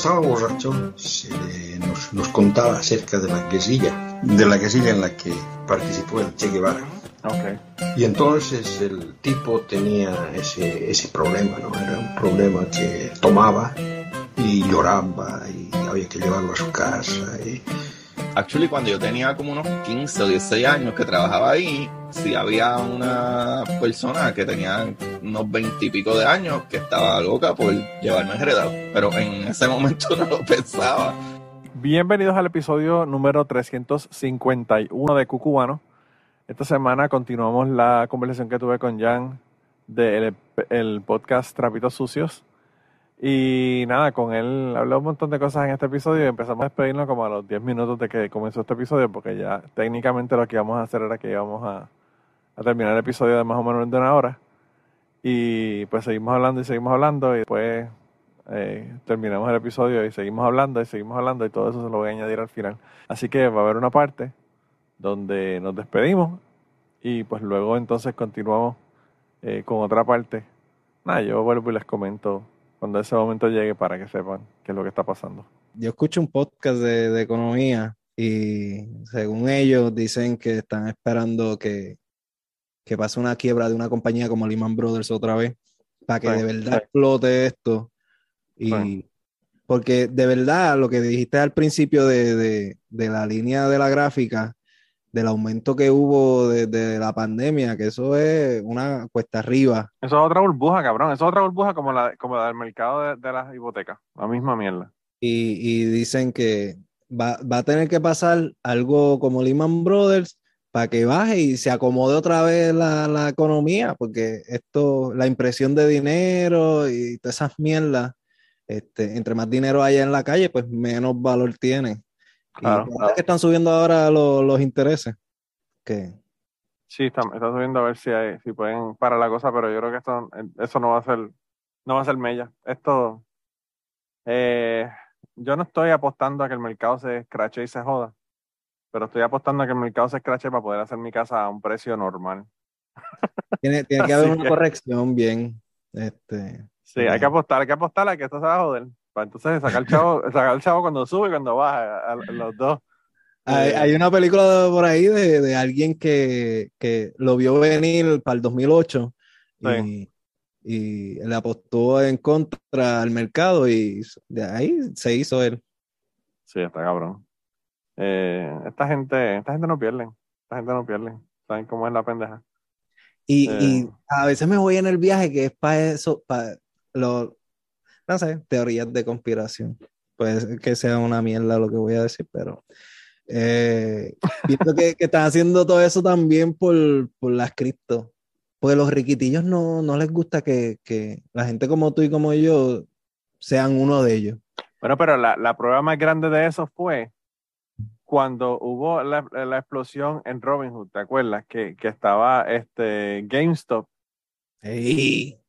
Estaba borracho, se nos, nos, contaba acerca de la guerrilla, de la guerrilla en la que participó el Che Guevara. Okay. Y entonces el tipo tenía ese, ese problema, ¿no? Era un problema que tomaba y lloraba y había que llevarlo a su casa. Y... Actually, cuando yo tenía como unos 15 o 16 años que trabajaba ahí, sí había una persona que tenía unos 20 y pico de años que estaba loca por llevarme enredado, pero en ese momento no lo pensaba. Bienvenidos al episodio número 351 de Cucubano. Esta semana continuamos la conversación que tuve con Jan del el podcast Trapitos Sucios. Y nada, con él hablé un montón de cosas en este episodio y empezamos a despedirnos como a los 10 minutos de que comenzó este episodio, porque ya técnicamente lo que íbamos a hacer era que íbamos a, terminar el episodio de más o menos de una hora. Y pues seguimos hablando y seguimos hablando y después eh, terminamos el episodio y seguimos hablando y seguimos hablando y todo eso se lo voy a añadir al final. Así que va a haber una parte donde nos despedimos y pues luego entonces continuamos eh, con otra parte. Nada, yo vuelvo y les comento cuando ese momento llegue para que sepan qué es lo que está pasando. Yo escucho un podcast de, de economía y según ellos dicen que están esperando que, que pase una quiebra de una compañía como Lehman Brothers otra vez para que Sí, de verdad sí. explote esto. Y Sí. porque de verdad lo que dijiste al principio de, de- de la línea de la gráfica, del aumento que hubo desde la pandemia, que eso es una cuesta arriba. Eso es otra burbuja, cabrón. Eso es otra burbuja como la, como la del mercado de, de las hipotecas. La misma mierda. Y, y dicen que va, va a tener que pasar algo como Lehman Brothers para que baje y se acomode otra vez la, la economía, porque esto, la impresión de dinero y todas esas mierdas, este, entre más dinero haya en la calle, pues menos valor tiene. Y Claro, es que están subiendo ahora los, los intereses. Que Sí, está, está subiendo a ver si hay, si pueden parar la cosa, pero yo creo que esto, eso no va a ser, no va a ser mella. Esto, eh, yo no estoy apostando a que el mercado se escrache y se joda, pero estoy apostando a que el mercado se escrache para poder hacer mi casa a un precio normal. tiene, tiene que haber una que- corrección bien. Este, Sí, hay que apostar, hay que apostar a que esto se va a joder. Para entonces sacar el chavo, sacar el chavo cuando sube y cuando baja, a- a los dos. Hay, Eh, hay una película por ahí de, de alguien que, que lo vio venir para el 2008 y, y le apostó en contra al mercado y de ahí se hizo él. Sí, está cabrón. Eh, esta gente, esta gente no pierde. Esta gente no pierde. ¿Saben cómo es la pendeja? Y, Eh. y a veces me voy en el viaje que es para eso, para lo, no sé, teorías de conspiración. Puede ser que sea una mierda lo que voy a decir, pero eh, que, que están haciendo todo eso también por, por las cripto. Porque los riquitillos no, no les gusta que, que la gente como tú y como yo sean uno de ellos. Bueno, pero la, la prueba más grande de eso fue cuando hubo la, la explosión en Robinhood, ¿te acuerdas? Que, que estaba este GameStop. Ey,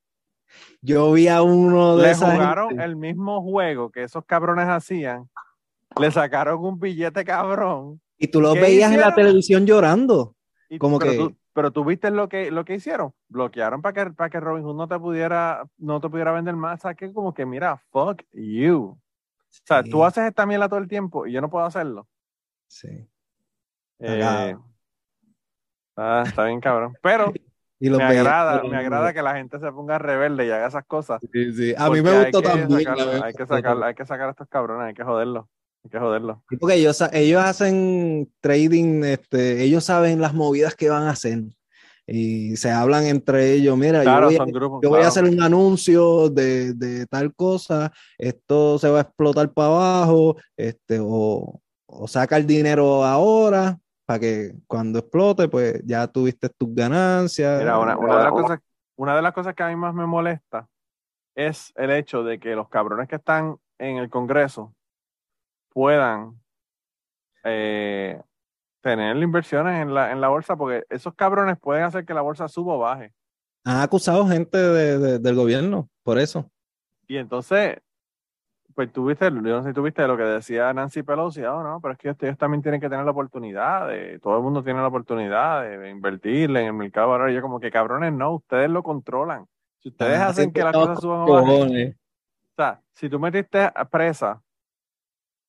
Yo vi a uno de Le esa jugaron gente. el mismo juego que esos cabrones hacían. Le sacaron un billete cabrón. y tú lo ¿qué veías en la televisión llorando. Y, Como pero, que- tú, pero tú viste lo que, lo que hicieron. Bloquearon para que, para que Robinhood no te pudiera, no te pudiera vender más. O sea, que como que mira, fuck you. O sea, tú haces esta mierda todo el tiempo y yo no puedo hacerlo. Sí. Eh, ah, está bien cabrón. Pero Y los me veía agrada, me agrada que la gente se ponga rebelde y haga esas cosas. Sí, sí. A mí me que también. sacarlo, hay que sacar, hay que sacar a estos cabrones, hay que joderlos. Hay que joderlos. Sí, porque ellos, ellos hacen trading, este, ellos saben las movidas que van a hacer y se hablan entre ellos. Mira, Claro, yo voy, a- grupos. yo voy a hacer un anuncio de, de tal cosa, esto se va a explotar para abajo, este, o, o saca el dinero ahora para que cuando explote, pues ya tuviste tus ganancias. Mira, una, una de las cosas, una de las cosas que a mí más me molesta es el hecho de que los cabrones que están en el Congreso puedan eh, tener inversiones en la, en la bolsa, porque esos cabrones pueden hacer que la bolsa suba o baje. Han acusado gente de- de- del gobierno por eso. Y entonces, pues tuviste, yo no sé si tuviste lo que decía Nancy Pelosi, oh, no, pero es que ellos también tienen que tener la oportunidad, de, todo el mundo tiene la oportunidad de invertir en el mercado ahora. Yo como que cabrones, no, ustedes lo controlan. Si ustedes hacen que las cosas suban o bajen, o sea, si tú metiste a presa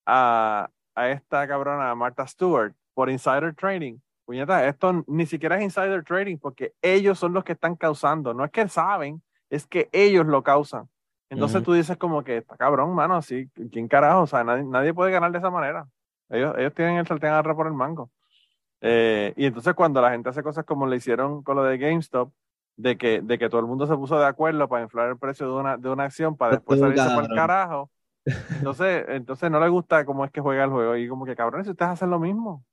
a, a esta cabrona Martha Stewart por insider trading, puñeta, esto ni siquiera es insider trading porque ellos son los que están causando. No es que saben, es que ellos lo causan. Entonces tú dices como que está cabrón, mano, así, ¿quién carajo? O sea, nadie, nadie puede ganar de esa manera. Ellos, ellos tienen el sartén agarrado por el mango. Eh, y entonces cuando la gente hace cosas como le hicieron con lo de GameStop, de que, de que todo el mundo se puso de acuerdo para inflar el precio de una, de una acción para después Estuvo salirse por el cabrón. carajo, entonces, entonces no le gusta cómo es que juega el juego. Y como que cabrones, ustedes hacen lo mismo.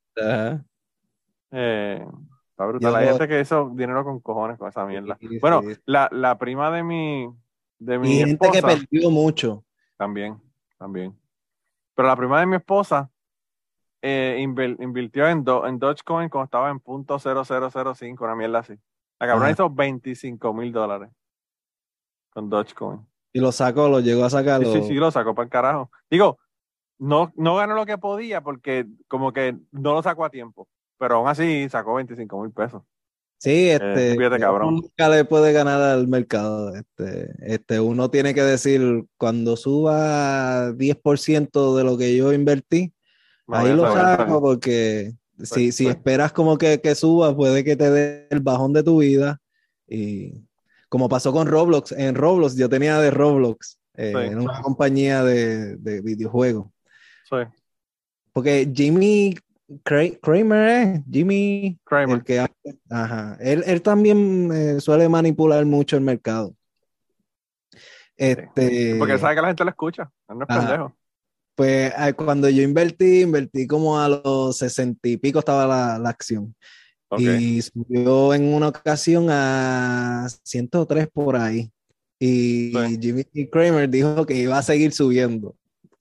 Eh, está brutal. Yo- Hay gente que hizo dinero con cojones con esa mierda. Sí, Bueno, la, la prima de mi, de mi Y gente que perdió mucho. también, también. Pero la prima de mi esposa eh, invirtió en, Do- en Dogecoin cuando estaba en punto 0005, una mierda así. La cabrona hizo 25 mil dólares con Dogecoin. Y lo sacó, lo llegó a sacar. Sí, sí, sí, lo sacó para el carajo. Digo, no, no ganó lo que podía porque como que no lo sacó a tiempo. Pero aún así sacó 25 mil pesos. Sí, este, fíjate, cabrón. nunca le puede ganar al mercado. Este, este, uno tiene que decir, cuando suba 10% de lo que yo invertí, Me ahí lo saco porque si, si sí. esperas como que, que suba, puede que te dé el bajón de tu vida. Y como pasó con Roblox, en Roblox, yo tenía de Roblox, eh, Sí. en una compañía de, de videojuegos. Sí, Porque Jimmy Kramer, ¿eh? Jimmy, Kramer. el que ajá, él, él también eh, suele manipular mucho el mercado. Este, Porque sabe que la gente lo escucha. Él no es Ajá. pendejo. pues ah, cuando yo invertí, invertí como a los sesenta y pico estaba la, la acción. Y subió en una ocasión a 103 por ahí. Y Sí. Jimmy Kramer dijo que iba a seguir subiendo,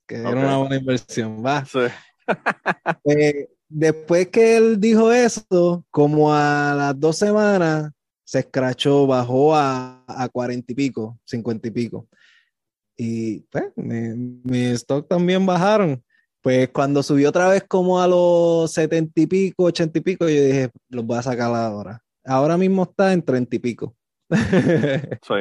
que era una buena inversión. Va. Sí. Eh, después que él dijo eso, como a las dos semanas, se escrachó, bajó a, a 40 y pico, 50 y pico. Y pues, mi, mi stock también bajaron. Pues cuando subió otra vez como a los 70 y pico, 80 y pico, yo dije, los voy a sacar ahora. Ahora mismo está en 30 y pico. Sí.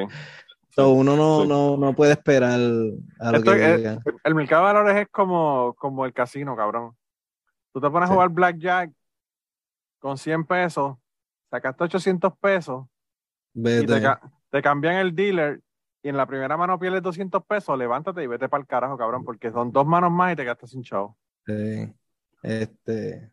So, uno no, sí. no, no puede esperar a lo Esto que digan. El mercado de valores es como, como el casino, cabrón. Tú te pones a jugar blackjack con 100 pesos, sacaste 800 pesos y te, ca- te cambian el dealer y en la primera mano pierdes 200 pesos, levántate y vete para el carajo, cabrón, porque son dos manos más y te gastas sin chavo. Sí. Este,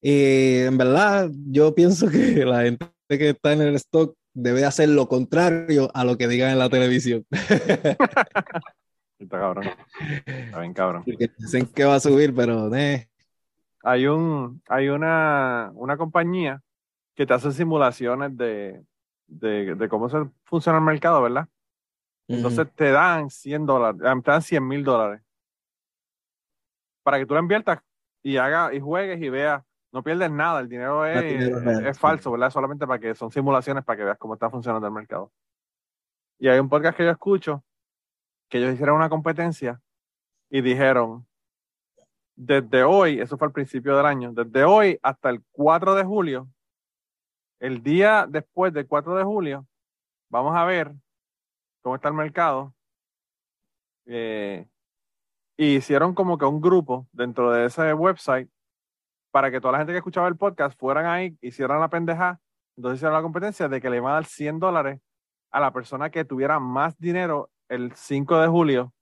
y en verdad, yo pienso que la gente que está en el stock debe hacer lo contrario a lo que digan en la televisión. Está cabrón. Está bien cabrón. Porque dicen que va a subir, pero eh, Hay un, hay una, una compañía que te hace simulaciones de, de, de cómo se funciona el mercado, ¿verdad? Entonces te dan 100 dólares, eh, te dan 100 mil dólares para que tú lo inviertas y hagas y juegues y veas. No pierdes nada, el dinero es, No dinero es sí. falso, ¿verdad? Solamente para que son simulaciones para que veas cómo está funcionando el mercado. Y hay un podcast que yo escucho que ellos hicieron una competencia y dijeron, desde hoy, eso fue al principio del año, desde hoy hasta el 4 de julio, el día después del 4 de julio, vamos a ver cómo está el mercado. Eh, y hicieron como que un grupo dentro de ese website para que toda la gente que escuchaba el podcast fueran ahí, hicieran la pendeja, entonces hicieron la competencia de que le iban a dar 100 dólares a la persona que tuviera más dinero el 5 de julio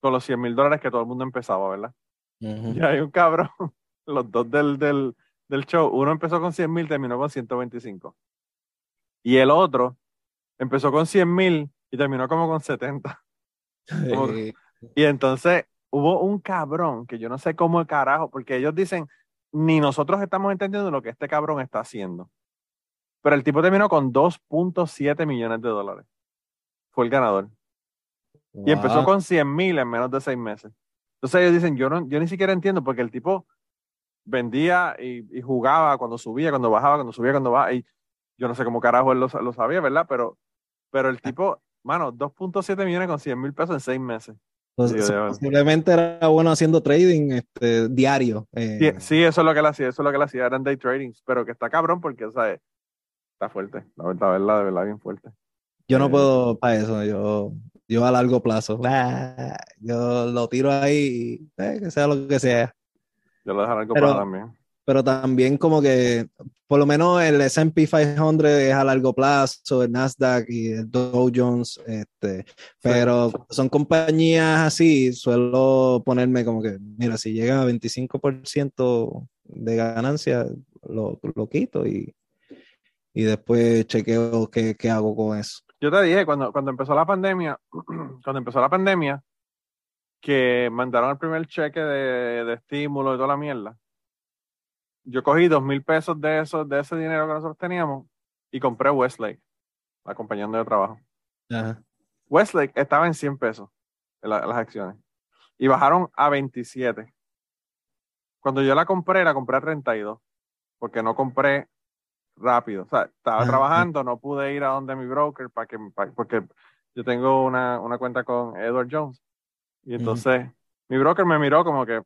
con los 100 mil dólares que todo el mundo empezaba, ¿verdad? Y hay un cabrón, los dos del, del, del show, uno empezó con 100 mil, terminó con 125. Y el otro empezó con 100 mil y terminó como con 70. Como- Eh, Y entonces hubo un cabrón que yo no sé cómo el carajo, porque ellos dicen, ni nosotros estamos entendiendo lo que este cabrón está haciendo. Pero el tipo terminó con 2.7 millones de dólares. Fue el ganador. Y empezó con 100 mil en menos de seis meses. Entonces ellos dicen, yo, no, yo ni siquiera entiendo, porque el tipo vendía y, y jugaba cuando subía, cuando bajaba, cuando subía, cuando bajaba. Y yo no sé cómo carajo él lo, lo sabía, ¿verdad? Pero, pero el tipo, mano, 2.7 millones con 100 mil pesos en seis meses. Pues, Sí, de- posiblemente era bueno haciendo trading este, diario. eh, Sí, sí, eso es lo que él hacía, eso es lo que él hacía, eran day tradings, pero que está cabrón porque, o sea, está fuerte, la verdad, la verdad, de verdad, bien fuerte. Yo no eh, puedo para eso. Yo Yo a largo plazo. ah, yo lo tiro ahí eh, que sea lo que sea. Yo lo dejo a largo Pero- plazo también. Pero también como que, por lo menos el S&P 500 es a largo plazo, el Nasdaq y el Dow Jones, este, pero son compañías así, suelo ponerme como que, mira, si llega a 25% de ganancia, lo, lo quito y, y después chequeo qué, qué hago con eso. Yo te dije, cuando, cuando empezó la pandemia, cuando empezó la pandemia, que mandaron el primer cheque de, de estímulo y toda la mierda. Yo cogí dos mil pesos de eso, de ese dinero que nosotros teníamos y compré Westlake, la compañía yo trabajo. Ajá. Westlake estaba en 100 pesos en la- las acciones y bajaron a 27. Cuando yo la compré, la compré a 32 porque no compré rápido. O sea, estaba Ajá. trabajando, no pude ir a donde mi broker para que, pa- porque yo tengo una, una cuenta con Edward Jones. Y entonces mi broker me miró como que, o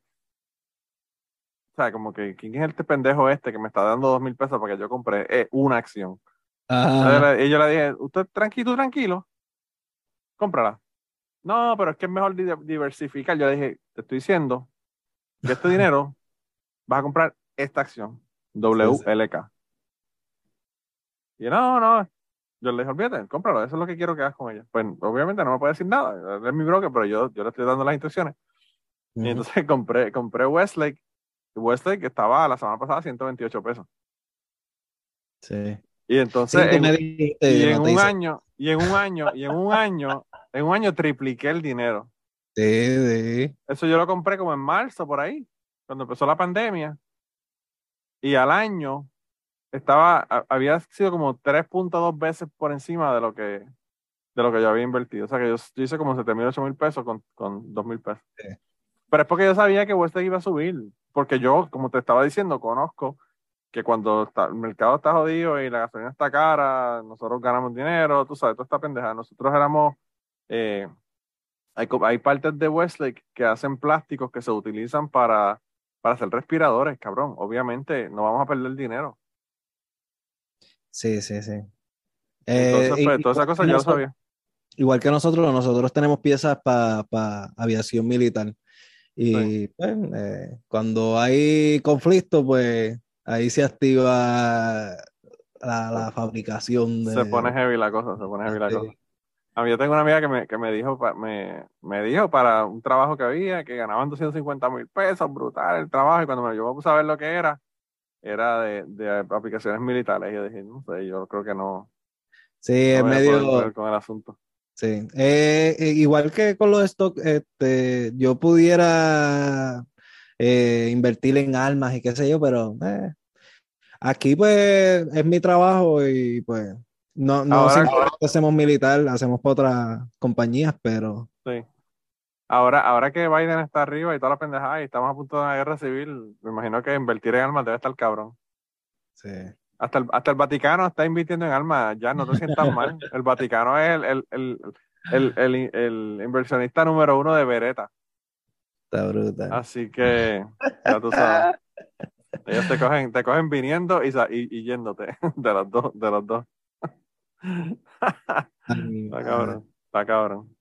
sea, como que, ¿quién es este pendejo este que me está dando dos mil pesos para que yo compré eh, una acción? Y yo le dije, usted tranquilo, tranquilo, cómprala. No, pero es que es mejor di- diversificar. Yo le dije, te estoy diciendo que este dinero vas a comprar esta acción, WLK. Y no, no. Yo le dije, olvídate, cómpralo, eso es lo que quiero que hagas con ella. Pues obviamente no me puede decir nada, él es mi broker, pero yo, yo le estoy dando las instrucciones. Y entonces compré, compré Westlake, y Westlake estaba la semana pasada a 128 pesos. Sí. Y entonces, en- dijiste, y en no un hice- año, y en un año, y en un año, en un año tripliqué el dinero. Sí, sí. Eso yo lo compré como en marzo, por ahí, cuando empezó la pandemia. Y al año estaba, había sido como 3.2 veces por encima de lo que, de lo que yo había invertido. O sea que yo, yo hice como 7 mil, 8 mil pesos con, con 2 mil pesos. Sí. Pero es porque yo sabía que Western iba a subir. Porque yo, como te estaba diciendo, conozco que cuando está- el mercado está jodido y la gasolina está cara, nosotros ganamos dinero, tú sabes, toda esta pendeja. Nosotros éramos, eh, hay, hay partes de Westlake que hacen plásticos que se utilizan para, para hacer respiradores, cabrón. Obviamente no vamos a perder dinero. Sí, sí, sí. Entonces, Eh, pues, todas esas cosas ya lo sabía. Igual que nosotros, nosotros tenemos piezas para aviación militar. Y pues, eh, cuando hay conflicto, pues ahí se activa la, la fabricación de... Se pone heavy la cosa, se pone heavy la Sí. cosa. A mí yo tengo una amiga que me, que me dijo, pa- me, me dijo para un trabajo que había, que ganaban 250 mil pesos, brutal el trabajo, y cuando me, yo me puse a ver lo que era, era de, de aplicaciones militares, y yo dije, no sé, yo creo que no, Sí, no es medio... con el asunto. Sí. Eh, eh, igual que con los stocks, este, yo pudiera eh, invertir en armas y qué sé yo, pero eh, aquí pues es mi trabajo y pues no, no Ahora- simplemente hacemos militar, hacemos para otras compañías, pero Sí. Ahora, ahora que Biden está arriba y toda la pendejada y estamos a punto de una guerra civil, me imagino que invertir en armas debe estar cabrón. sí. Hasta el, hasta el Vaticano está invirtiendo en armas, ya no te sientas mal. El Vaticano es el, el, el, el, el- el inversionista número uno de Beretta. Está brutal. Así que, ya tú sabes. Ellos te cogen, te cogen viniendo y, y, y yéndote de los dos, de los dos. Está cabrón, está cabrón.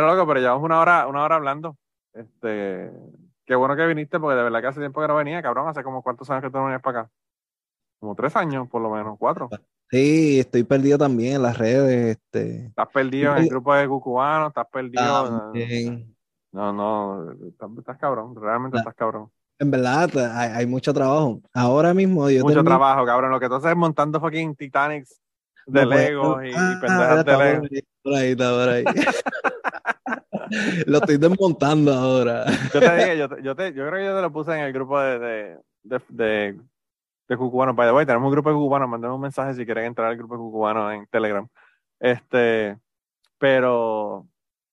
Mira, loco, pero llevamos una hora, una hora hablando. Este, qué bueno que viniste, porque de verdad que hace tiempo que no venía, cabrón. Hace como cuántos años que tú no venías para acá. Como tres años, por lo menos, cuatro. Sí, estoy perdido también en las redes, este. Estás perdido en el grupo de cucubanos, estás perdido. No, no, estás, estás cabrón, realmente La- estás cabrón. En verdad, hay, hay mucho trabajo. Ahora mismo yo Mucho termino- trabajo, cabrón. Lo que tú haces es montando fucking Titanics de No, pues, Legos y, ah, pendejas de Lego. por ahí, por ahí, está por ahí. Lo estoy desmontando ahora. Yo te dije, yo, te- yo, te- yo creo que yo te lo puse en el grupo de, de, de, de, de cucubanos. By the way, tenemos un grupo de cucubanos. Manden un mensaje si quieren entrar al grupo de cucubanos en Telegram. Este, pero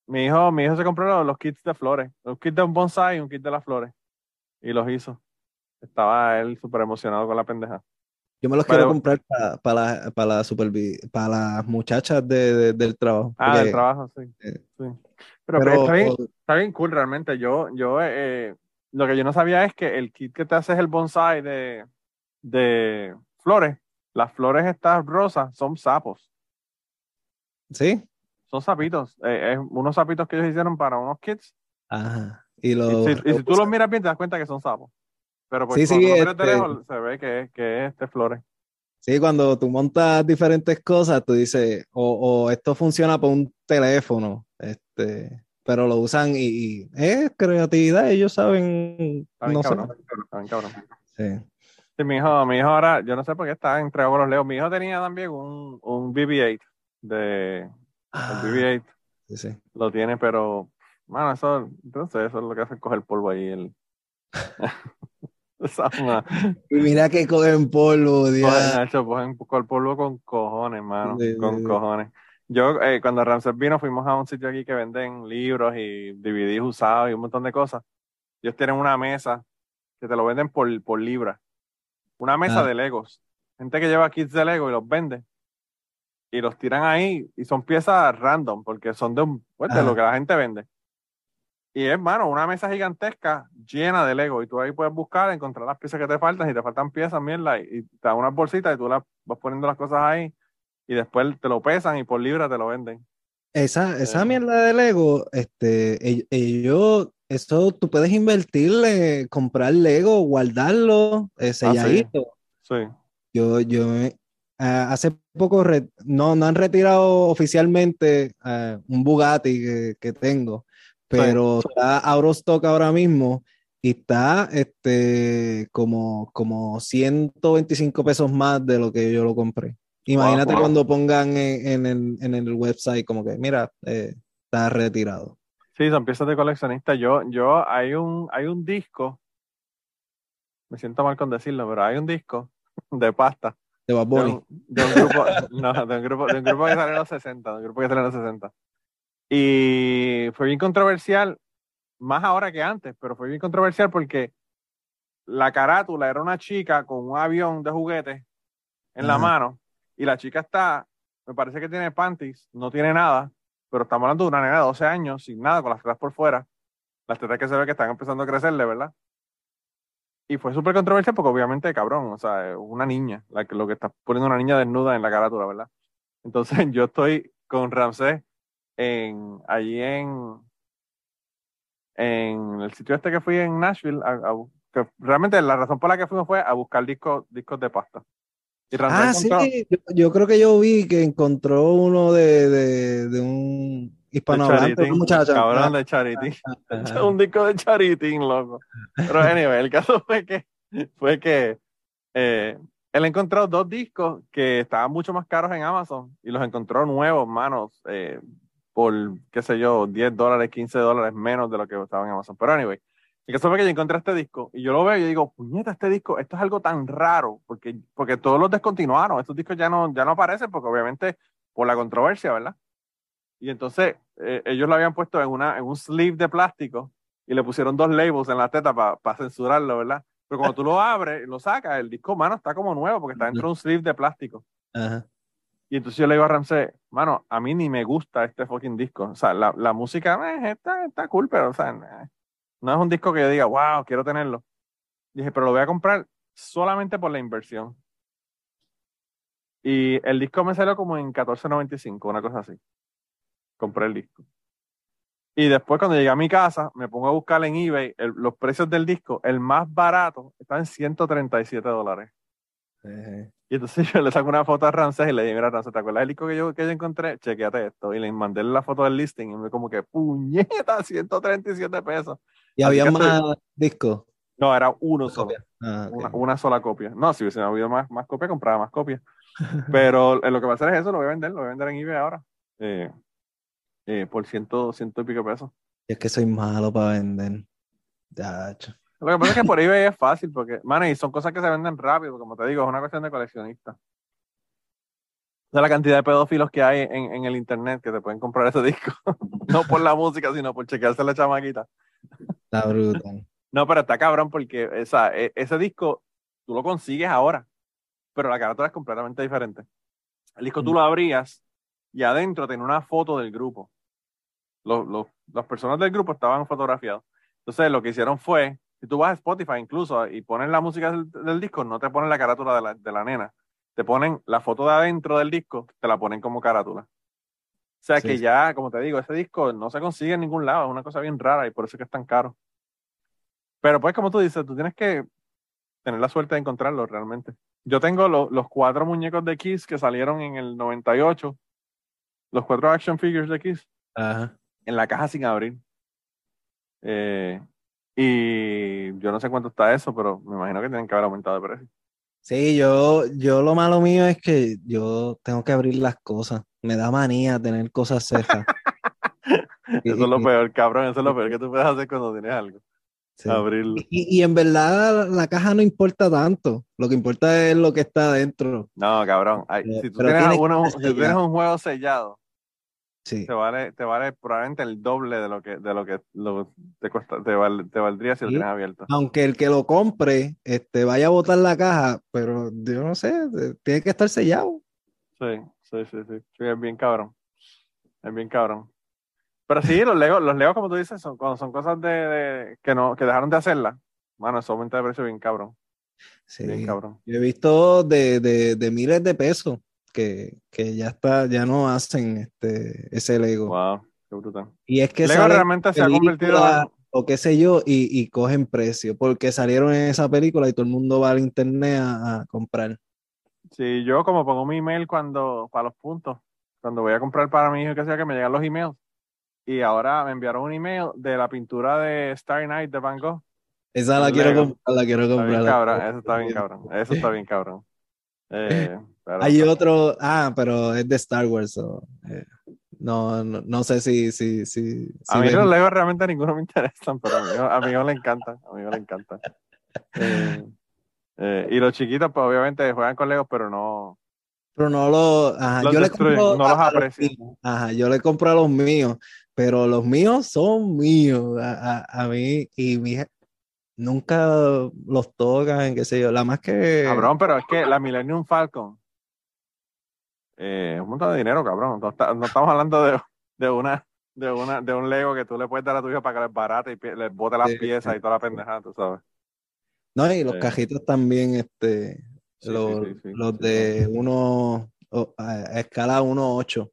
mi hijo, mi hijo se compró los, los kits de flores, un kit de un bonsai y un kit de las flores. Y los hizo. Estaba él súper emocionado con la pendeja. Yo me los Vale, quiero comprar para, para, la, para, la supervi- para las muchachas de, de- del trabajo. Ah, porque- del trabajo, sí. eh, sí. Pero, pero, está, bien, está bien cool realmente. Yo, yo eh, lo que yo no sabía es que el kit que te hace es el bonsai de, de flores. Las flores estas rosas son sapos. sí, son sapitos. Eh, es unos sapitos que ellos hicieron para unos kids. Ajá. Y, Y los, si, y si tú los miras bien, te das cuenta que son sapos. Pero pues Sí, sí, miras de este- lejos, se ve que, es- que es este flores. Sí, cuando tú montas diferentes cosas, tú dices, o, o esto funciona por un teléfono, este, pero lo usan y, y es creatividad, ellos saben, Está no cabrón. Está bien cabrón. Sí. Sí, mi hijo, mi hijo ahora, yo no sé por qué está con los leos. Mi hijo tenía también un, un BB-8 de el Ah, BB-8 sí, sí. lo tiene, pero bueno, eso, entonces eso es lo que hace coger polvo ahí. El... Y mira que cogen polvo, Dios. Nacho, cogen polvo con cojones, mano. Sí, con sí. cojones. Yo, eh, cuando Ramses vino, fuimos a un sitio aquí que venden libros y DVDs usados y un montón de cosas. Ellos tienen una mesa que te lo venden por, por libra. Una mesa Ah. de Legos. Gente que lleva kits de Lego y los vende. Y los tiran ahí y son piezas random porque son de, un- pues, de lo que la gente vende. Y es, mano, una mesa gigantesca llena de Lego. Y tú ahí puedes buscar, encontrar las piezas que te faltan. Si te faltan piezas, mierda. Y, y te dan unas bolsitas y tú las vas poniendo las cosas ahí. Y después te lo pesan y por libra te lo venden. Esa, esa Eh. mierda de Lego, este, ell- ellos, eso tú puedes invertirle, comprar Lego, guardarlo, eh, selladito. Sí. Yo, yo ah, hace poco no, no han retirado oficialmente ah, un Bugatti que, que tengo, pero está out of stock ahora mismo y está este como, como 125 pesos más de lo que yo lo compré. Imagínate wow. cuando pongan en, en el, en el website como que, mira, eh, está retirado. Sí, son piezas de coleccionista. Yo, yo, hay un, hay un disco. Me siento mal con decirlo, pero hay un disco de pasta. De Bad De Bunny. un, de un grupo, no, de un grupo, de un grupo que salió en los 60, de un grupo que salió en los 60. Y fue bien controversial, más ahora que antes, pero fue bien controversial porque la carátula era una chica con un avión de juguetes en la mano y la chica está, me parece que tiene panties, no tiene nada, pero estamos hablando de una nena de 12 años sin nada, con las tetas por fuera, las tetas que se ve que están empezando a crecerle, ¿verdad? Y fue súper controversial porque obviamente, cabrón, o sea, es una niña, la que, lo que está poniendo una niña desnuda en la carátula, ¿verdad? Entonces yo estoy con Ramsés en, allí en, en el sitio este que fui en Nashville, a- a bu- que realmente la razón por la que fuimos fue a buscar discos, discos de pasta. Y Ah, sí, yo, yo creo que yo vi que encontró uno de, de, de un de hispanohablante, Charity, una muchacha. cabrón de Charity. Un disco de Charity, loco. Pero anyway, el caso fue que, fue que eh, él encontró dos discos que estaban mucho más caros en Amazon y los encontró nuevos, manos, eh, por, qué sé yo, 10 dólares, 15 dólares menos de lo que estaba en Amazon. Pero anyway, el caso fue que yo encontré este disco y yo lo veo y yo digo, puñeta, este disco, esto es algo tan raro, porque, porque todos los descontinuaron, estos discos ya no, ya no aparecen porque obviamente por la controversia, ¿verdad? Y entonces eh, ellos lo habían puesto en, una, en un sleeve de plástico y le pusieron dos labels en la teta para censurarlo, ¿verdad? Pero cuando tú lo abres lo sacas, el disco, mano, está como nuevo porque está dentro de un sleeve de plástico. Ajá. Y entonces yo le digo a Ramsey, mano, a mí ni me gusta este fucking disco. O sea, la, la música eh, está, está cool, pero, o sea, eh, no es un disco que yo diga, wow, quiero tenerlo. Dije, pero lo voy a comprar solamente por la inversión. Y el disco me salió como en 14.95, una cosa así. Compré el disco. Y después cuando llegué a mi casa, me pongo a buscar en eBay los precios del disco. El más barato está en 137 dólares. Y entonces yo le saco una foto a Ramses y le dije, mira Ramses, ¿te acuerdas del disco que yo, que yo encontré? Chequeate esto. Y le mandé la foto del listing y me como que, puñeta, 137 pesos. Y Así había más discos. No, era uno solo. Ah. Una, una sola copia. No, si hubiese habido más, más copias, compraba más copias. Pero eh, lo que va a hacer es eso, lo voy a vender, lo voy a vender en eBay ahora. Eh, eh, por ciento, ciento y pico pesos. Y es que soy malo para vender. Ya, cho. Lo que pasa es que por eBay es fácil, porque, man, y son cosas que se venden rápido, como te digo, es una cuestión de coleccionista. O sea, la cantidad de pedófilos que hay en, en el internet que te pueden comprar ese disco. no por la música, sino por chequearse la chamaquita. Está brutal. No, pero está cabrón porque esa, e- ese disco tú lo consigues ahora, pero la carátula es completamente diferente. El disco tú lo abrías y adentro tenía una foto del grupo. Los, los- las personas del grupo estaban fotografiados. Entonces lo que hicieron fue, si tú vas a Spotify incluso y pones la música del, del disco, no te ponen la carátula de la, de la nena. Te ponen la foto de adentro del disco, te la ponen como carátula. sea Sí, que ya, como te digo, ese disco no se consigue en ningún lado, es una cosa bien rara y por eso es que es tan caro. Pero pues como tú dices, tú tienes que tener la suerte de encontrarlo realmente. Yo tengo lo- los cuatro muñecos de Kiss que salieron en el 98, los cuatro action figures de Kiss, Ajá. en la caja sin abrir. Eh, y yo no sé cuánto está eso, pero me imagino que tienen que haber aumentado de precio. Sí, yo, yo lo malo mío es que yo tengo que abrir las cosas. Me da manía tener cosas cerradas. Eso es lo peor, cabrón, eso es lo peor que tú puedes hacer cuando tienes algo. Sí. Abrirlo. Y, y en verdad la caja no importa tanto. Lo que importa es lo que está adentro. No, cabrón. ay, Pero- si tú tienes, tiene que uno- estar si tú tienes un juego sellado, Sí. te vale, te vale probablemente el doble de lo que, de lo que lo- te, cuesta, te, val- te valdría si lo tienes abierto. Aunque el que lo compre este, vaya a botar la caja, pero yo no sé, eh, tiene que estar sellado. Sí, sí, sí, sí. Sí, es bien cabrón. Es bien cabrón. Pero sí, los Legos, los Legos, como tú dices, son, cuando son cosas de, de- que no, que dejaron de hacerlas. Mano, eso aumenta de precio bien cabrón. Sí. Bien cabrón. Yo he visto de, de, de miles de pesos que, que ya está, ya no hacen este, ese Lego. Wow, qué brutal. Y es que Lego realmente se ha convertido en, o qué sé yo, y, y cogen precio, porque salieron en esa película y todo el mundo va al internet a, a comprar. Sí, yo como pongo mi email cuando, para los puntos, cuando voy a comprar para mi hijo, que sea que me llegan los emails. Y ahora me enviaron un email de la pintura de Starry Night de Van Gogh. Esa la quiero comprar, la quiero Está comprar. bien cabrón, eso está bien cabrón. Eso está bien cabrón. Eh, pero- Hay otro, ah, pero es de Star Wars. so, eh, no, no, no sé si, si, si, a mí ven- los Legos realmente ninguno me interesan, pero a mi hijo, le encantan. A mi hijo le encantan. Eh, y los chiquitos, pues obviamente juegan con Legos, pero no. pero no lo, ajá, Los yo le compro no los a- a aprecian. míos. Ajá, yo le compro a los míos, pero los míos son míos, a, a- a mí, y mi nunca los tocan, qué sé yo, la más que... Cabrón, pero es que la Millennium Falcon eh, es un montón de dinero, cabrón. No, está- no estamos hablando de, de una de una de un Lego que tú le puedes dar a tu hijo para que les barate y les bote las Sí. piezas y toda la pendejada, tú sabes. No, y los Eh. cajitos también, este, los, los de uno, a, escala 1.8,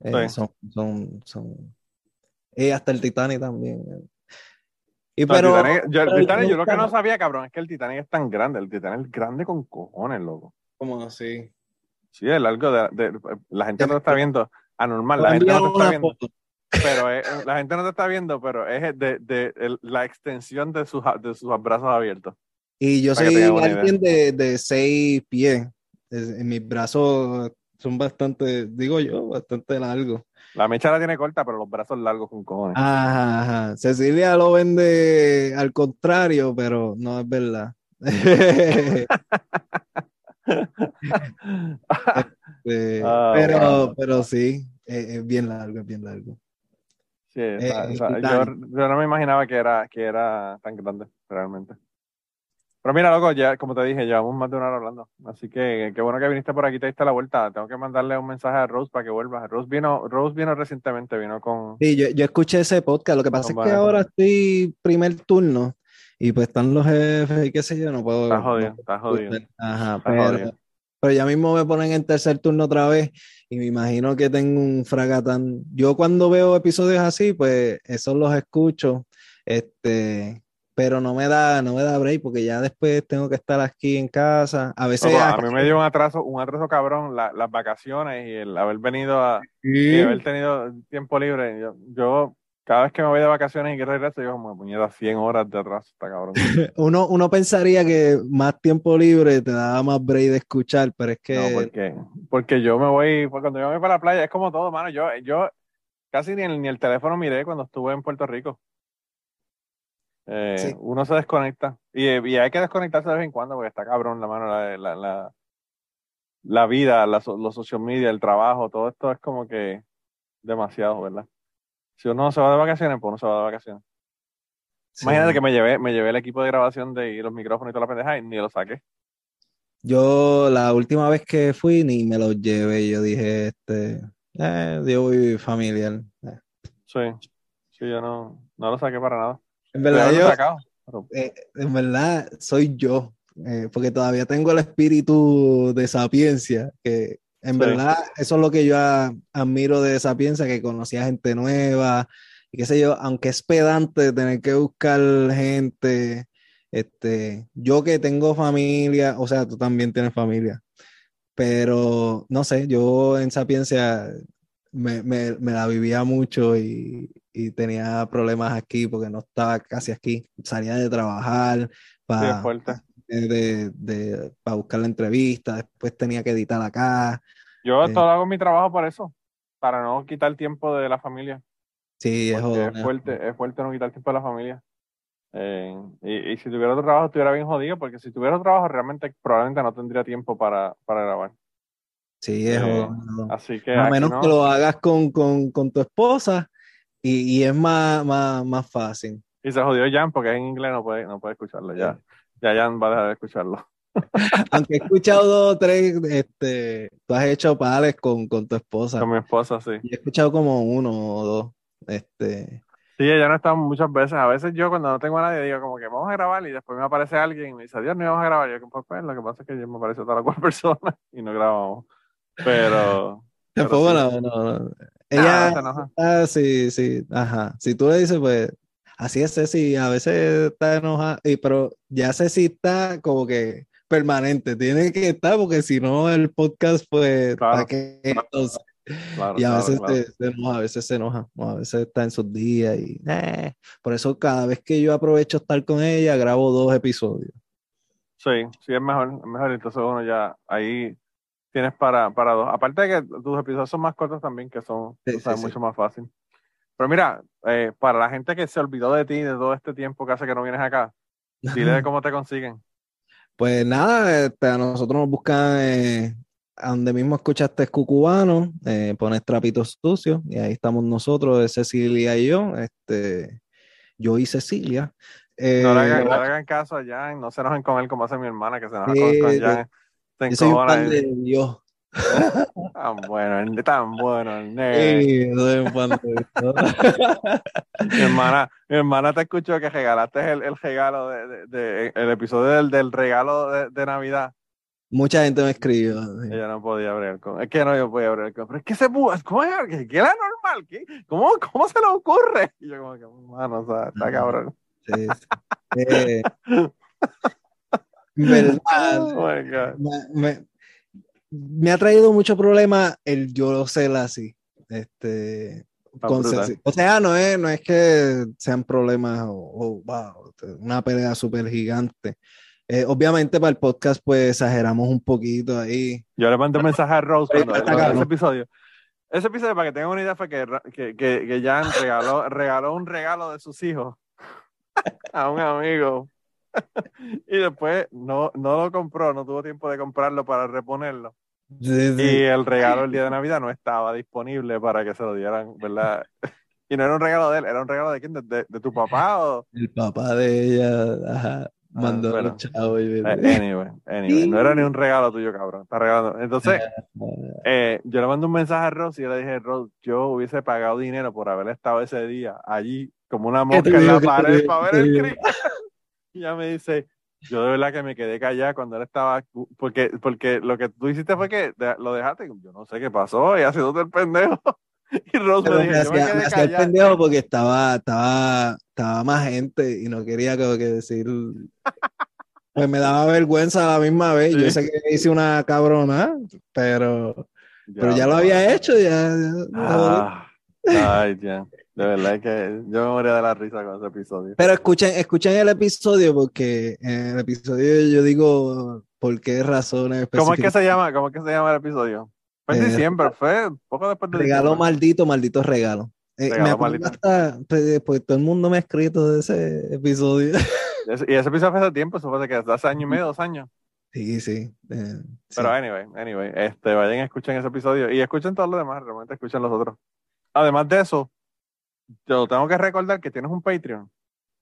eh, son, son, son, y hasta el Titanic también. Y No, el pero, Titanic, yo, el pero Titanic, yo lo que no sabía, cabrón, es que el Titanic es tan grande. El Titanic es grande con cojones, loco. ¿Cómo así? Sí, es largo de, de- la gente no te me- está viendo. Anormal, la gente no te enviar está viendo. foto. Pero es- la gente no te está viendo, pero es de, de- el- la extensión de sus, de sus brazos abiertos. Y yo soy alguien de, de seis pies. Es- en mis brazos son bastante, digo yo, bastante largos. La mecha la tiene corta, pero los brazos largos con cojones. Ajá, ajá. Cecilia lo vende al contrario, pero no es verdad. Eh, Ah, pero, pero sí, eh, es bien largo, es bien largo. Sí, Eh, está- yo, yo no me imaginaba que era, que era tan grande, realmente. Pero mira, loco, ya, como te dije, llevamos más de una hora hablando. Así que qué bueno que viniste por aquí, te diste la vuelta. Tengo que mandarle un mensaje a Rose para que vuelva. Rose vino, Rose vino recientemente, vino con. Sí, yo, yo escuché ese podcast. Lo que pasa es que ahora estoy primer turno y pues están los jefes y qué sé yo, no puedo. Está no jodido, puedo está jodido. Ajá, Está pero, jodido. pero ya mismo me ponen en tercer turno otra vez y me imagino que tengo un fragatán. Yo cuando veo episodios así, pues esos los escucho, este, pero no me da, no me da break porque ya después tengo que estar aquí en casa. A veces Loco, a mí me dio un atraso, un atraso cabrón, la- las vacaciones y el haber venido a, y haber tenido tiempo libre. Yo, yo, cada vez que me voy de vacaciones y que regreso, yo como puñeta 100 horas de atraso, está cabrón. Uno, uno pensaría que más tiempo libre te daba más break de escuchar, pero es que No, porque, porque yo me voy, pues cuando yo me voy para la playa, es como todo, mano. Yo, yo casi ni el, ni el teléfono miré cuando estuve en Puerto Rico. Eh, Sí. Uno se desconecta. Y, y hay que desconectarse de vez en cuando porque está cabrón la mano, la, la, la, la vida, la los social media, el trabajo, todo esto es como que demasiado, ¿verdad? Si uno se va de vacaciones, pues uno se va de vacaciones. sí. Imagínate que me llevé, me llevé el equipo de grabación de y los micrófonos y toda la pendeja y ni lo saqué. Yo la última vez que fui ni me los llevé, yo dije, este, eh, yo voy familiar. Eh, Sí, sí, yo no, no lo saqué para nada. En verdad, yo, sacado. Eh, en verdad soy yo, eh, porque todavía tengo el espíritu de sapiencia, que, En Sí. verdad, eso es lo que yo a- admiro de esa piensa, que conocía gente nueva, y qué sé yo, aunque es pedante tener que buscar gente, este, yo que tengo familia, o sea, tú también tienes familia, pero no sé, yo en Sapiencia me, me- me la vivía mucho y, y tenía problemas aquí porque no estaba casi aquí, salía de trabajar para fuerte. de, de- para buscar la entrevista, después tenía que editar acá. Yo Eh. todo hago mi trabajo para eso, para no quitar tiempo de la familia. Sí, es jodón, es fuerte, es fuerte no quitar tiempo de la familia. Eh, y, y si tuviera otro trabajo, estuviera bien jodido, porque si tuviera otro trabajo, realmente probablemente no tendría tiempo para, para grabar. Sí, es Eh. Así que A menos no. que lo hagas con, con, con tu esposa y, y es más, más, más fácil. Y se jodió Jan porque en inglés no puede, no puede escucharlo. Ya, ya Jan va a dejar de escucharlo. Aunque he escuchado dos o tres, este, tú has hecho pales con, con tu esposa. Con mi esposa, sí. Yo he escuchado como uno o dos. Este, Sí, ella no está muchas veces. A veces yo cuando no tengo a nadie digo como que vamos a grabar y después me aparece alguien y me dice, Dios, no vamos a grabar. Yo, pues, pues, lo que pasa es que yo me aparece otra cual persona y no grabamos. Pero... pero tampoco sí. no, no, Ella, enoja. ah, sí, sí, ajá. Si tú le dices, pues, así es Ceci, a veces está enojada, y, pero ya Ceci está como que permanente, tiene que estar porque si no el podcast, pues, Claro. ¿para qué entonces? Claro, Y a veces claro. Se, se enoja, a veces se enoja, a veces está en sus días y eh, por eso cada vez que yo aprovecho estar con ella, grabo dos episodios. Sí, sí, es mejor, es mejor. Entonces uno ya ahí tienes para, para dos. Aparte de que tus episodios son más cortos también, que son Sí, tú sí, sabes, sí. mucho más fácil. Pero mira, eh, para la gente que se olvidó de ti de todo este tiempo que hace que no vienes acá, dile cómo te consiguen. Pues nada, este, a nosotros nos buscan eh, a donde mismo escuchaste Cucubano, eh, pones trapitos sucios y ahí estamos nosotros, es Cecilia y yo, este, yo y Cecilia. Eh, No le hagan, no le hagan caso a Jan, no se enojen con él como hace mi hermana, que se enoja con, con. Jan. Yo soy un fan de Dios. Tan bueno, tan bueno. Sí, soy un fan de Dios. Mi hermana, mi hermana te escuchó que regalaste el, el regalo de, de- de- el episodio del, del regalo de, de Navidad. Mucha gente me escribió. sí. Ella no podía abrir con. Es que no yo podía abrir con. Pero es que se pudo. ¿Cómo es? ¿Qué, era normal? ¿Qué? ¿Cómo, ¿Cómo se le ocurre? Y yo, como que, mano, o sea, está cabrón. Sí, sí. Eh, verdad, Oh my God. me, me- me ha traído mucho problema el yo ser así. Este, con. O sea, no es, no es que sean problemas o, wow, una pelea súper gigante. Eh, obviamente para el podcast pues exageramos un poquito ahí. Yo le mandé un mensaje a Rose cuando cuando ese episodio. Ese episodio, para que tengan una idea, fue que, que, que, que Jan regaló, regaló un regalo de sus hijos a un amigo. y después no, no lo compró, no tuvo tiempo de comprarlo para reponerlo. Sí, sí. Y el regalo el día de Navidad no estaba disponible para que se lo dieran, ¿verdad? Y no era un regalo de él, era un regalo de quién, de, de- de tu papá o... El papá de ella ajá, mandó bueno. los chavos. y- Eh, anyway, anyway, no era ni un regalo tuyo, cabrón. Está regalando. Entonces, eh, yo le mandé un mensaje a Rose y yo le dije, Rose, yo hubiese pagado dinero por haber estado ese día allí como una ¿Qué te mosca en la pared para ¿Qué ver el crimen. Y ella me dice, yo de verdad que me quedé callada cuando él estaba, porque, porque lo que tú hiciste fue que lo dejaste, yo no sé qué pasó, y ha sido el pendejo. Y Rose me me dijo, yo me hacía, me hacía el pendejo porque estaba, estaba, estaba más gente y no quería como que decir. Pues me daba vergüenza a la misma vez. Yo Sí. sé que hice una cabrona, pero, pero ya lo había hecho. Ya, ya- Ah, ay, ya. De verdad es que yo me moría de la risa con ese episodio. Pero escuchen, escuchen el episodio porque en el episodio yo digo por qué razones ¿Cómo es que se llama? ¿Cómo es que se llama el episodio? Fue en Eh, diciembre, fue poco después de Regalo diciembre. maldito, maldito regalo. Eh, Regalo me acuerdo maldito. hasta, pues, pues, todo el mundo me ha escrito de ese episodio. Y ese episodio fue hace tiempo, eso fue que hace año y medio, dos años. Sí, sí. eh, sí. Pero anyway, anyway, este, vayan escuchen ese episodio y escuchen todo lo demás, realmente escuchen los otros. Además de eso, yo tengo que recordar que tienes un Patreon.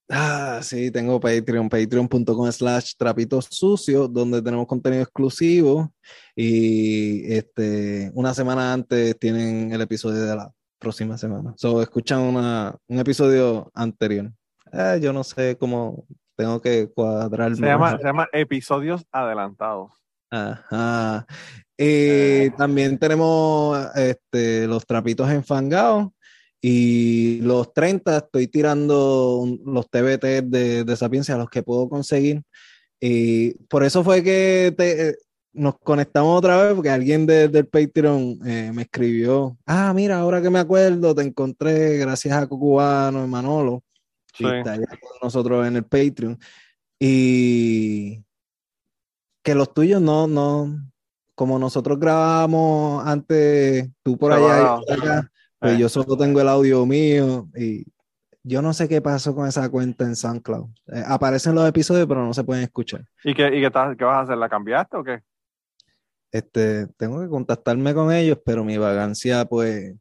Ah, sí, tengo Patreon, patreon.com slash trapitos sucios, donde tenemos contenido exclusivo y este, una semana antes tienen el episodio de la próxima semana. So, escuchan una, un episodio anterior. Ah, yo no sé cómo tengo que cuadrar Se llama, se llama Episodios Adelantados. Ajá. Y también tenemos este, los trapitos enfangados. Y los 30 estoy tirando los TBT de, de Sapiencia, los que puedo conseguir. Y por eso fue que te- eh, nos conectamos otra vez, porque alguien de- del Patreon eh, me escribió, ah, mira, ahora que me acuerdo, te encontré gracias a Cubano y Manolo. Sí. Y está allá con nosotros en el Patreon. Y que los tuyos no, no, como nosotros grabamos antes, tú por allá y por acá, pues Eh. yo solo tengo el audio mío y yo no sé qué pasó con esa cuenta en SoundCloud. Eh, aparecen los episodios, pero no se pueden escuchar. ¿Y qué, y qué, estás- qué vas a hacer? ¿La cambiaste o qué? Este, tengo que contactarme con ellos, pero mi vagancia, pues,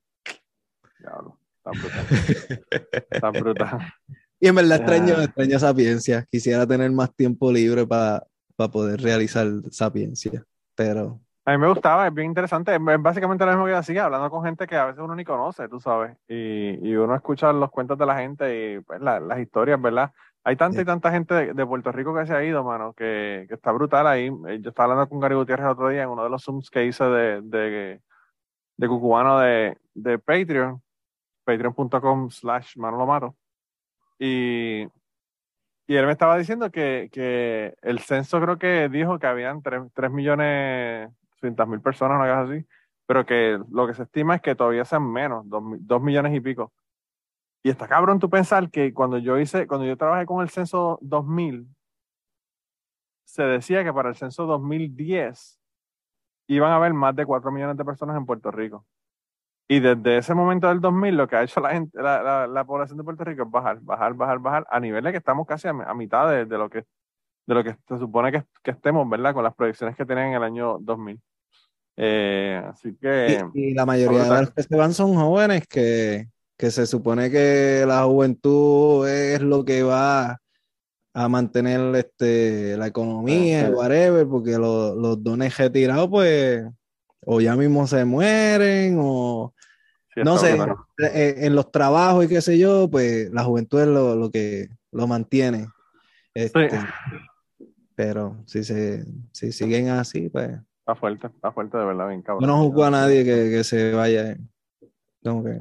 Diablo, tan brutal. tan brutal. y en verdad extraño, Ah. extraño sapiencia. Quisiera tener más tiempo libre para poder realizar sapiencia, pero A mí me gustaba, es bien interesante. Es básicamente lo mismo que yo hacía, hablando con gente que a veces uno ni conoce, tú sabes. Y, y uno escucha los cuentos de la gente y pues, la- las historias, ¿verdad? Hay tanta y tanta gente de, de Puerto Rico que se ha ido, mano, que, que está brutal ahí. Eh, Yo estaba hablando con Gary Gutiérrez el otro día en uno de los Zooms que hice de, de, de Cucubano de, de Patreon, patreon.com slash Manolo Mato. Y, y él me estaba diciendo que, que el censo creo que dijo que habían 3, millones 200 mil personas, una cosa así, pero que lo que se estima es que todavía sean menos, 2, millones y pico. Y está cabrón tú pensar que cuando yo hice, cuando yo trabajé con el censo 2000, se decía que para el censo 2010 iban a haber más de 4 millones de personas en Puerto Rico. Y desde ese momento del 2000, lo que ha hecho la, gente, la, la, la población de Puerto Rico es bajar, bajar, bajar, bajar, a nivel de que estamos casi a, mitad de, lo que, de lo que se supone que, que, estemos, ¿verdad? Con las proyecciones que tienen en el año 2000. Eh, así que... Y, y la mayoría de los que se van son jóvenes que, que se supone que la juventud es lo que va a mantener este, la economía, whatever, porque los, los dones retirados, pues, o ya mismo se mueren, o sí, no sé, bueno. en, en, los trabajos y qué sé yo, pues la juventud es lo, lo que lo mantiene. Este, sí. Pero si se si siguen así, pues. Está fuerte, está fuerte de verdad, bien cabrón. Yo no juzgo a nadie que, que se vaya. Como que.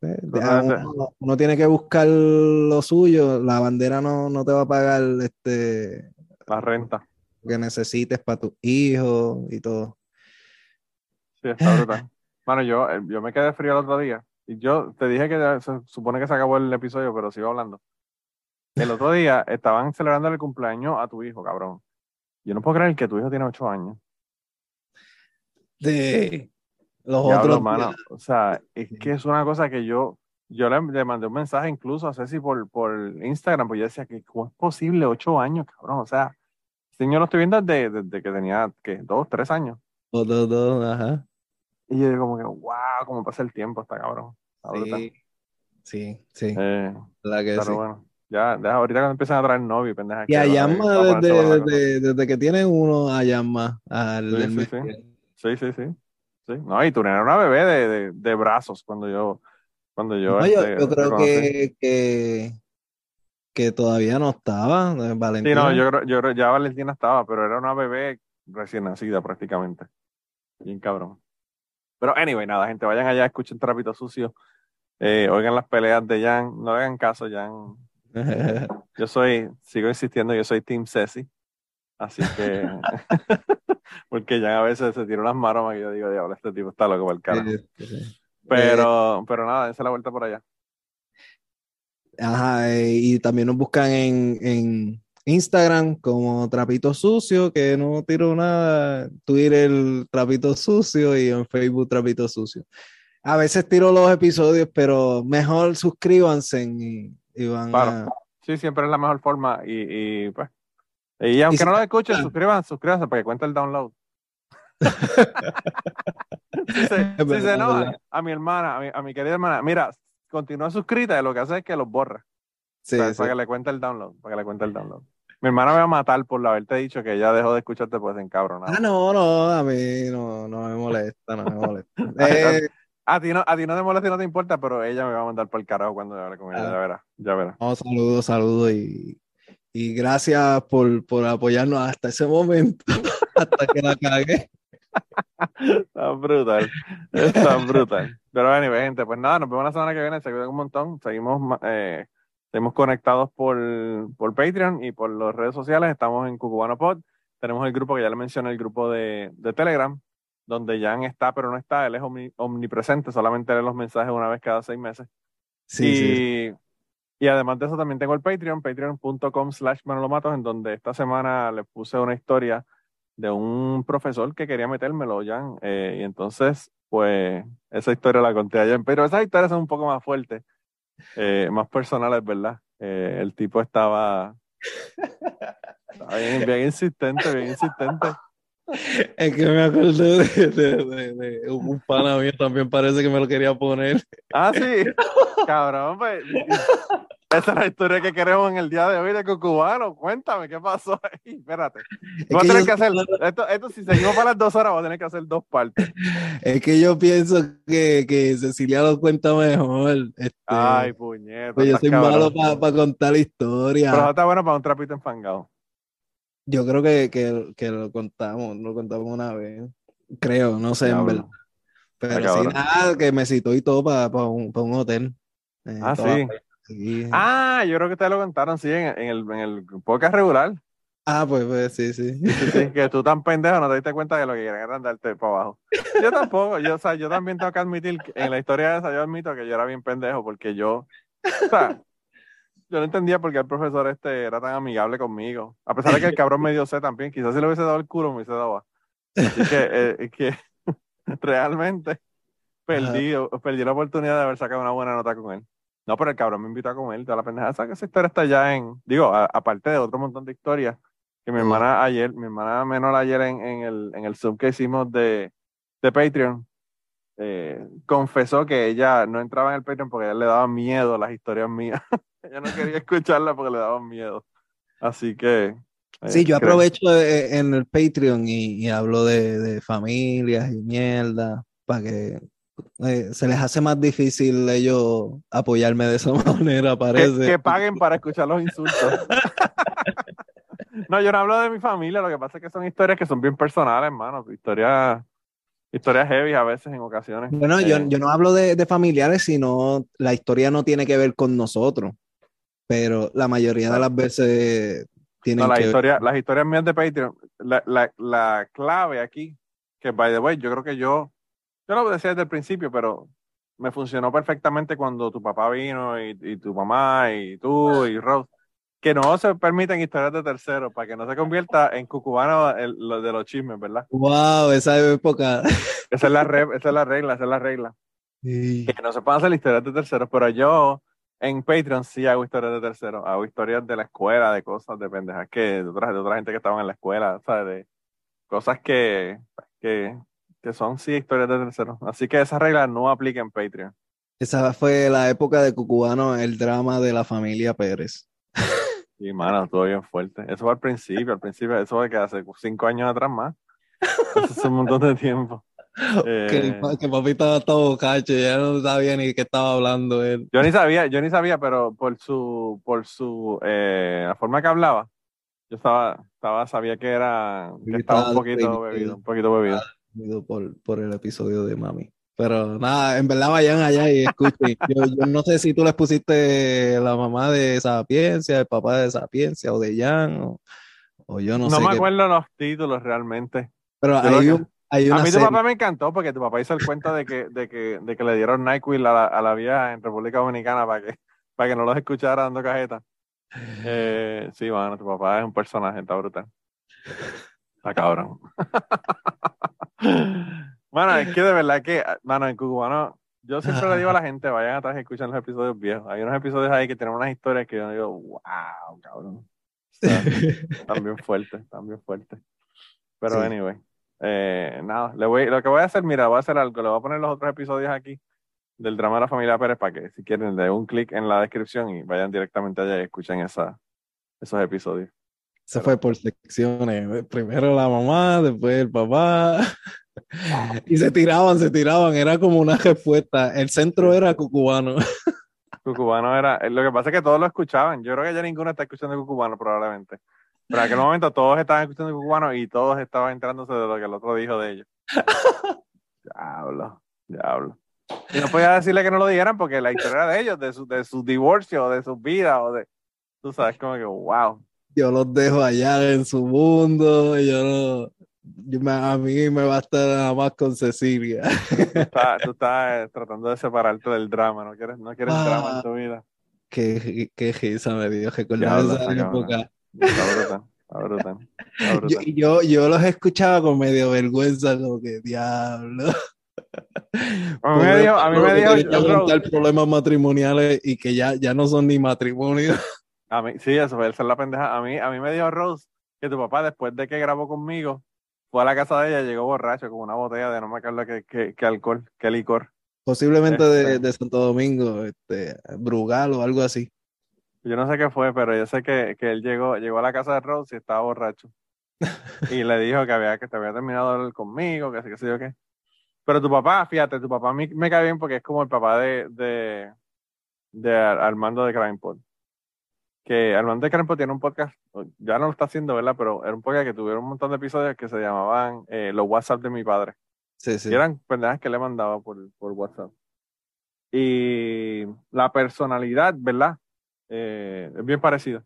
Eh, uno, uno, tiene que buscar lo suyo, la bandera no, no te va a pagar este la renta que necesites para tus hijos y todo. Sí, está brutal. Bueno, yo, eh, yo me quedé frío el otro día y yo te dije que se supone que se acabó el episodio, pero sigo hablando. El otro día estaban celebrando el cumpleaños a tu hijo, cabrón. Yo no puedo creer que tu hijo tiene ocho años. De los otros. O sea, es que es una cosa que yo, yo le, le, mandé un mensaje incluso a Ceci por, por Instagram, pues yo decía que cómo es posible ocho años, cabrón. O sea, este niño lo estoy viendo desde, desde que tenía, ¿qué? Dos, tres años. Dos, dos, dos, ajá. Y yo digo como que, wow, cómo pasa el tiempo, está cabrón. Sí, sí, sí. Eh, la que pero sí. bueno, ya, ahorita cuando empiezan a traer novio, pendeja. Y a Yamma, desde, desde, desde, que tiene uno a Yamma, al sí, del sí, sí. Sí, sí, sí. Sí, no, y tú eras una bebé de, de, de, brazos cuando yo, cuando yo. No, este, yo, yo, creo que, que, que, todavía no estaba, Valentina. Sí, no, yo creo, yo ya Valentina estaba, pero era una bebé recién nacida prácticamente. Bien cabrón. Pero anyway, nada, gente, vayan allá, escuchen Trapito Sucio, eh, oigan las peleas de Jan, no hagan caso, Jan. yo soy, sigo insistiendo, yo soy Team Ceci. Así que, porque ya a veces se tira unas maromas que yo digo, diablo, este tipo está loco para el. Sí, sí. Pero, eh, pero nada, dense la vuelta por allá. Ajá, eh, y también nos buscan en, en, Instagram como Trapito Sucio, que no tiro nada, Twitter Trapito Sucio y en Facebook Trapito Sucio. A veces tiro los episodios, pero mejor suscríbanse y, y van claro. a... Sí, siempre es la mejor forma y, y pues y aunque y si no lo escuchen, suscríbanse, suscríbanse para que cuente el download. si se, si se enoja, a mi hermana, a mi, a mi, querida hermana, mira, continúa suscrita y lo que hace es que los borra. Sí, o sea, sí. Para que le cuente el download, para que le cuente el download. Mi hermana me va a matar por haberte dicho que ya dejó de escucharte pues en cabrón. Ah, no, no, a mí no, no me molesta, no me molesta. eh, a, ti no, a ti no te molesta y no te importa, pero ella me va a mandar por el carajo cuando hable con ella, ah, ya verás, ya verás. No, saludos, saludos y, y gracias por, por apoyarnos hasta ese momento, hasta que la cagué. Está brutal. Está brutal. Pero anyway, gente, pues nada, nos vemos la semana que viene. Se cuidan un montón. Seguimos, eh, seguimos conectados por, por Patreon y por las redes sociales. Estamos en Cucubano Pod. Tenemos el grupo que ya le mencioné, el grupo de, de Telegram, donde Jan está, pero no está. Él es omni- omnipresente, solamente lee los mensajes una vez cada seis meses. Sí, y, sí. Y además de eso también tengo el Patreon, patreon.com slash manolomatos, en donde esta semana le puse una historia de un profesor que quería metérmelo, Jan. eh, y entonces, pues, esa historia la conté allá. Pero esas historias son un poco más fuertes, eh, más personales, ¿verdad? Eh, el tipo estaba, bien insistente, bien insistente. Es que me acordé de, de- de- de un pana mío también parece que me lo quería poner. Ah, sí. Cabrón, pues. Esa es la historia que queremos en el día de hoy de Cucubano. Cuéntame, ¿qué pasó ahí? Espérate. Voy a que tener yo- que hacer. Esto, esto, si seguimos para las dos horas, voy a tener que hacer dos partes. Es que yo pienso que, que Cecilia lo cuenta mejor. Este, Ay, puñeta. pues yo soy cabrón. malo para contar historia. Pero está bueno para un trapito enfangado. Yo creo que, que, que lo contamos, lo contamos una vez. Creo, no sé, en verdad. Pero sí, nada, que me citó y todo para un, pa un hotel. Eh, Ah, sí. sí. Ah, yo creo que ustedes lo contaron, sí, en, en el, en el podcast regular. Ah, pues, pues sí, sí. Sí, sí, que tú tan pendejo no te diste cuenta de lo que quieren era andarte para abajo. Yo tampoco, yo, o sea, yo también tengo que admitir que en la historia esa, yo admito que yo era bien pendejo porque yo, o sea, yo no entendía por qué el profesor este era tan amigable conmigo. A pesar de que el cabrón me dio C también, quizás si le hubiese dado el culo me hubiese dado A. Así que, eh, que realmente perdí, perdí la oportunidad de haber sacado una buena nota con él. No, pero el cabrón me invitó a comer, toda la pendeja. Esa, esa historia está ya en, digo, a- aparte de otro montón de historias que mi hermana ayer, mi hermana menor ayer en, en el, en el Zoom que hicimos de, de Patreon, eh, confesó que ella no entraba en el Patreon porque ella le daba miedo las historias mías. ella no quería escucharlas porque le daban miedo. Así que... eh, Sí, yo aprovecho eh, en el Patreon y, y hablo de, de familias y mierda, para que eh, se les hace más difícil ellos apoyarme de esa manera, que, parece. que paguen para escuchar los insultos. no, yo no hablo de mi familia, lo que pasa es que son historias que son bien personales, hermano. Historias, historias heavy a veces en ocasiones. Bueno, yo, Eh, yo no hablo de, de familiares, sino la historia no tiene que ver con nosotros, pero la mayoría de las veces tienen no, las que ver. historias, las historias mías de Patreon, la, la, la clave aquí, que by the way, yo creo que yo, yo lo decía desde el principio, pero me funcionó perfectamente cuando tu papá vino y, y tu mamá y tú y Rose, que no se permiten historias de terceros para que no se convierta en cucubano el- lo de los chismes, ¿verdad? Wow, esa época. Esa es la, re- esa es la regla, esa es la regla. Sí. Que no se pueden hacer historias de terceros, pero yo en Patreon sí hago historias de terceros. Hago historias de la escuela, de cosas, de pendejas que de otra, de otra gente que estaban en la escuela, ¿sabes? De cosas que, que, que son sí historias de terceros. Así que esa regla no aplica en Patreon. Esa fue la época de Cucubano, el drama de la familia Pérez. Y mano, todo bien fuerte. Eso fue al principio, al principio, eso fue que hace cinco años atrás más. Eso es un montón de tiempo. Que, Eh, que papi estaba todo cacho, ya no sabía ni qué estaba hablando él. Yo ni sabía, yo ni sabía, pero por su, por su, eh, la forma que hablaba, yo estaba, estaba, sabía que era, que Sí, estaba un poquito bebido. bebido, un poquito bebido. Unido Por, por el episodio de Mami. Pero nada, en verdad vayan allá y escuchen. Yo, yo no sé si tú les pusiste la mamá de Sapiencia, el papá de Sapiencia o de Jan, o, o yo no, No, sé me qué. acuerdo los títulos realmente. Pero hay, un- hay A una mí tu papá me encantó porque tu papá hizo el cuento de que, de que, de que le dieron NyQuil a la, a la vieja en República Dominicana para que, para que no los escuchara dando cajeta. Eh, sí, bueno, tu papá es un personaje, está brutal. Está cabrón. Bueno, es que de verdad que, mano, en Cubano, yo siempre le digo a la gente, vayan atrás y escuchen los episodios viejos. Hay unos episodios ahí que tienen unas historias que yo digo, wow, cabrón. Están bien fuertes, están bien fuertes. Pero Sí. anyway, eh, nada, le voy, lo que voy a hacer, mira, voy a hacer algo, le voy a poner los otros episodios aquí del drama de la familia Pérez para que si quieren le den un clic en la descripción y vayan directamente allá y escuchen esa, esos episodios. Se fue por secciones. Primero la mamá, después el papá. Y se tiraban, se tiraban. Era como una respuesta. El centro era cucubano. Cucubano era, lo que pasa es que todos lo escuchaban. Yo creo que ya ninguno está escuchando Cucubano probablemente. Pero en aquel momento todos estaban escuchando cubano y todos estaban entrándose de lo que el otro dijo de ellos. diablo, diablo. Y no podía decirle que no lo dijeran porque la historia era de ellos, de su, de su divorcio, de sus vidas, o de. Tú sabes, como que, wow. Yo los dejo allá en su mundo, y yo no. A mí me basta nada más con Cecilia. Tú estás, tú estás, eh, tratando de separarte del drama, no quieres, no quieres Ah. drama en tu vida. qué, qué risa me dio recordar esa época. Está brutal, está brutal. Está Yo, yo, yo los escuchaba con medio vergüenza, como que diablo. A mí me dijo, a mí me dijo, yo creo- problemas matrimoniales y que ya, ya no son ni matrimonios. A mí, sí, eso fue esa es la pendeja. A mí, a mí me dijo Rose que tu papá, después de que grabó conmigo, fue a la casa de ella, llegó borracho con una botella de no me acuerdo qué, qué, qué alcohol, qué licor. Posiblemente de, Este. de Santo Domingo, este, Brugal o algo así. Yo no sé qué fue, pero yo sé que, que él llegó, llegó a la casa de Rose y estaba borracho. Y le dijo que había que te había terminado de conmigo, que así que sé yo qué. Pero tu papá, fíjate, tu papá a mí me cae bien porque es como el papá de, de, de Ar- Armando de Crimepod. Que Armando de Crimepod tiene un podcast, ya no lo está haciendo, ¿verdad? Pero era un podcast que tuvieron un montón de episodios que se llamaban eh, Los WhatsApp de mi padre. Sí, sí. Y eran pendejas que le mandaba por, por WhatsApp. Y la personalidad, ¿verdad? Eh, es bien parecida.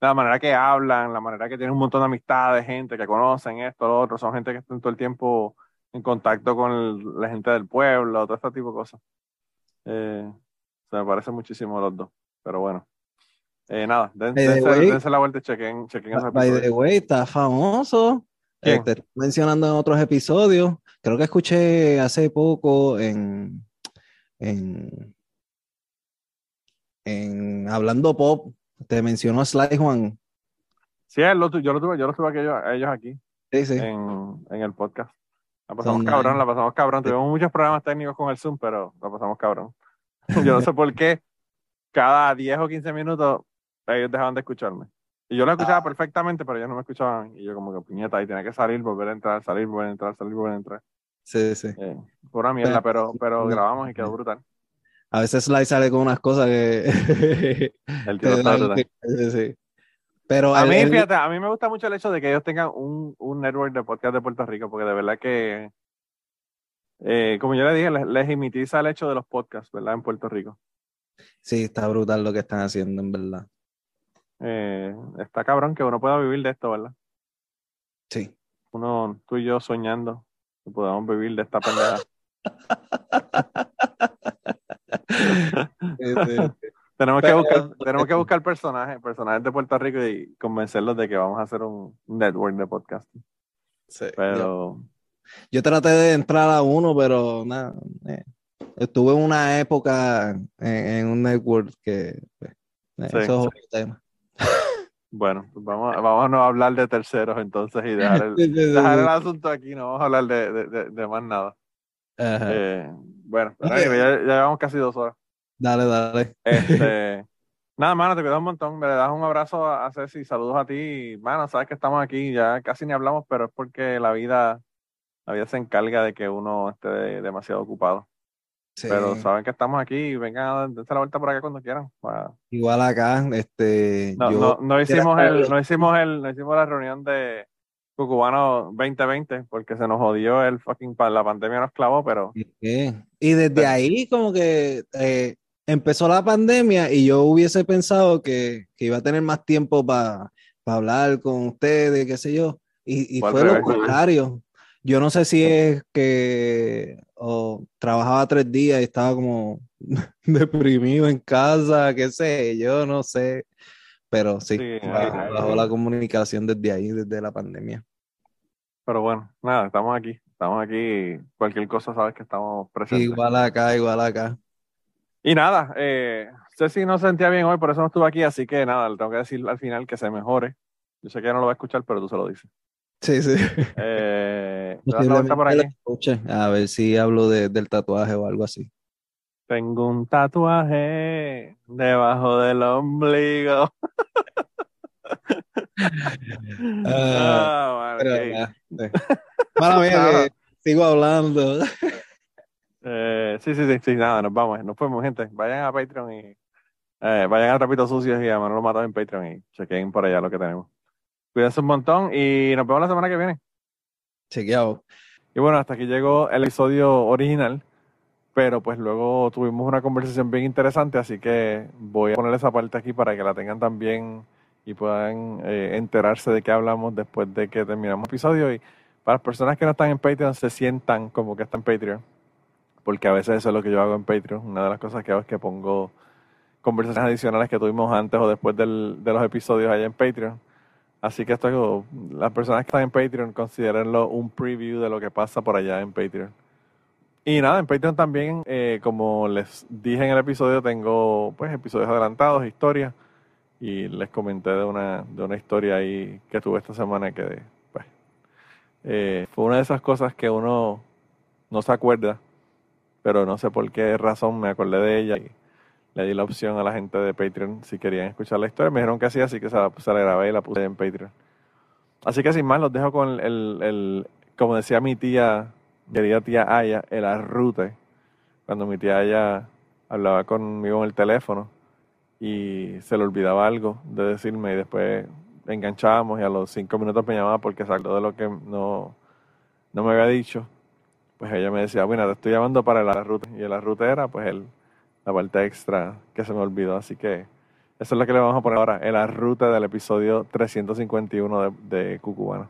La manera que hablan, la manera que tienen un montón de amistades, gente que conocen esto, lo otro, son gente que están todo el tiempo en contacto con el- la gente del pueblo, todo este tipo de cosas. Eh, se me parece muchísimo los dos. Pero bueno. Eh, nada, den- dense, way- dense la vuelta y chequen, chequen esos By the way, está famoso. Eh, te estoy mencionando en otros episodios. Creo que escuché hace poco en, en, en Hablando Pop, te mencionó Sly Juan. Sí, lo yo lo tuve, yo lo tuve a ellos, a ellos aquí. Sí, sí. en, en el podcast. La pasamos Son cabrón, la pasamos cabrón. Tuvimos muchos problemas técnicos con el Zoom, pero la pasamos cabrón. Yo no sé por qué cada 10 o 15 minutos ellos dejaban de escucharme. Y yo lo escuchaba Ah. perfectamente, pero ellos no me escuchaban. Y yo como que puñeta, y tenía que salir, volver a entrar, salir, volver a entrar, salir, volver a entrar. Sí, sí. Eh, pura mierda, pero, pero grabamos y quedó brutal. A veces Sly sale con unas cosas que El tío está brutal. sí, sí. Pero A mí, fíjate, a mí me gusta mucho el hecho de que ellos tengan un, un network de podcast de Puerto Rico, porque de verdad que, eh, como yo le dije, les, les imitiza el hecho de los podcasts, ¿verdad? En Puerto Rico. sí, está brutal lo que están haciendo, en verdad. Eh, está cabrón que uno pueda vivir de esto, ¿verdad? Sí. Uno, tú y yo soñando que podamos vivir de esta pendeja. Sí, sí. tenemos, que buscar, tenemos que buscar personajes, personajes de Puerto Rico y convencerlos de que vamos a hacer un network de podcast. Sí. Yo, Pero yo traté de entrar a uno, pero nada. eh, Estuve en una época en, en un network que pues, eh, Sí. eso es otro tema. Bueno, pues vamos, vamos a no hablar de terceros entonces y dejar el, dejar el asunto aquí, no vamos a hablar de, de- de- de más nada. Ajá. Eh, bueno, pero ya, ya llevamos casi dos horas. Dale, dale. Este, nada, mano, te cuidas un montón. Me le das un abrazo a, a Ceci, saludos a ti. Mano, sabes que estamos aquí, ya casi ni hablamos, pero es porque la vida, la vida se encarga de que uno esté demasiado ocupado. Sí. Pero saben que estamos aquí y vengan a darse la vuelta por acá cuando quieran. Pa- Igual acá, este, No, yo no, no hicimos el, no hicimos el, no hicimos la reunión de Cucubano 2020 porque se nos jodió el fucking, pa- la pandemia nos clavó, pero. Y desde ahí como que eh, empezó la pandemia y yo hubiese pensado que, que iba a tener más tiempo para hablar con ustedes, qué sé yo, y, y Fue al fue lo contrario. Yo no sé si es que o trabajaba tres días y estaba como deprimido en casa, qué sé, yo no sé, pero sí, Sí, bajó, la comunicación desde ahí, desde la pandemia. Pero bueno, nada, estamos aquí. Estamos aquí. Cualquier cosa, sabes que estamos presentes. Igual acá, igual acá. Y nada, eh, Ceci no se sentía bien hoy, por eso no estuvo aquí. Así que nada, le tengo que decir al final que se mejore. Yo sé que ella no lo va a escuchar, pero tú se lo dices. Sí, sí. Eh, ¿te das la vuelta por A ver si hablo de- del tatuaje o algo así. Tengo un tatuaje debajo del ombligo. Ah, bueno, Pero, ok. ah, sí. Mala mía que sigo hablando. Eh, sí, sí, sí, sí, nada, nos vamos, nos fuimos, gente. Vayan a Patreon y eh, vayan a Trapitos Sucios y a Manolo Matos en Patreon y chequen por allá lo que tenemos. Cuídense un montón y nos vemos la semana que viene. Chequeado. Y bueno, hasta aquí llegó el episodio original, pero pues luego tuvimos una conversación bien interesante, así que voy a poner esa parte aquí para que la tengan también y puedan eh, enterarse de qué hablamos después de que terminamos el episodio. Y para las personas que no están en Patreon, se sientan como que están en Patreon, porque a veces eso es lo que yo hago en Patreon. Una de las cosas que hago es que pongo conversaciones adicionales que tuvimos antes o después del, de los episodios allá en Patreon. Así que esto, las personas que están en Patreon, considérenlo un preview de lo que pasa por allá en Patreon. Y nada, en Patreon también, eh, como les dije en el episodio, tengo pues episodios adelantados, historias, y les comenté de una, de una historia ahí que tuve esta semana que pues, eh, fue una de esas cosas que uno no se acuerda, pero no sé por qué razón me acordé de ella le di la opción a la gente de Patreon si querían escuchar la historia. Me dijeron que sí, así que se la, grabé y la puse en Patreon. Así que sin más, los dejo con el, el como decía mi tía, querida tía Aya, el arrute. Cuando mi tía Aya hablaba conmigo en el teléfono y se le olvidaba algo de decirme y después enganchábamos y a los cinco minutos me llamaba porque salió de lo que no, no me había dicho. Pues ella me decía, bueno, te estoy llamando para el arrute. Y el arrute era pues el la parte extra que se me olvidó. Así que eso es lo que le vamos a poner ahora en la ruta del episodio 351 de, de Cucubano.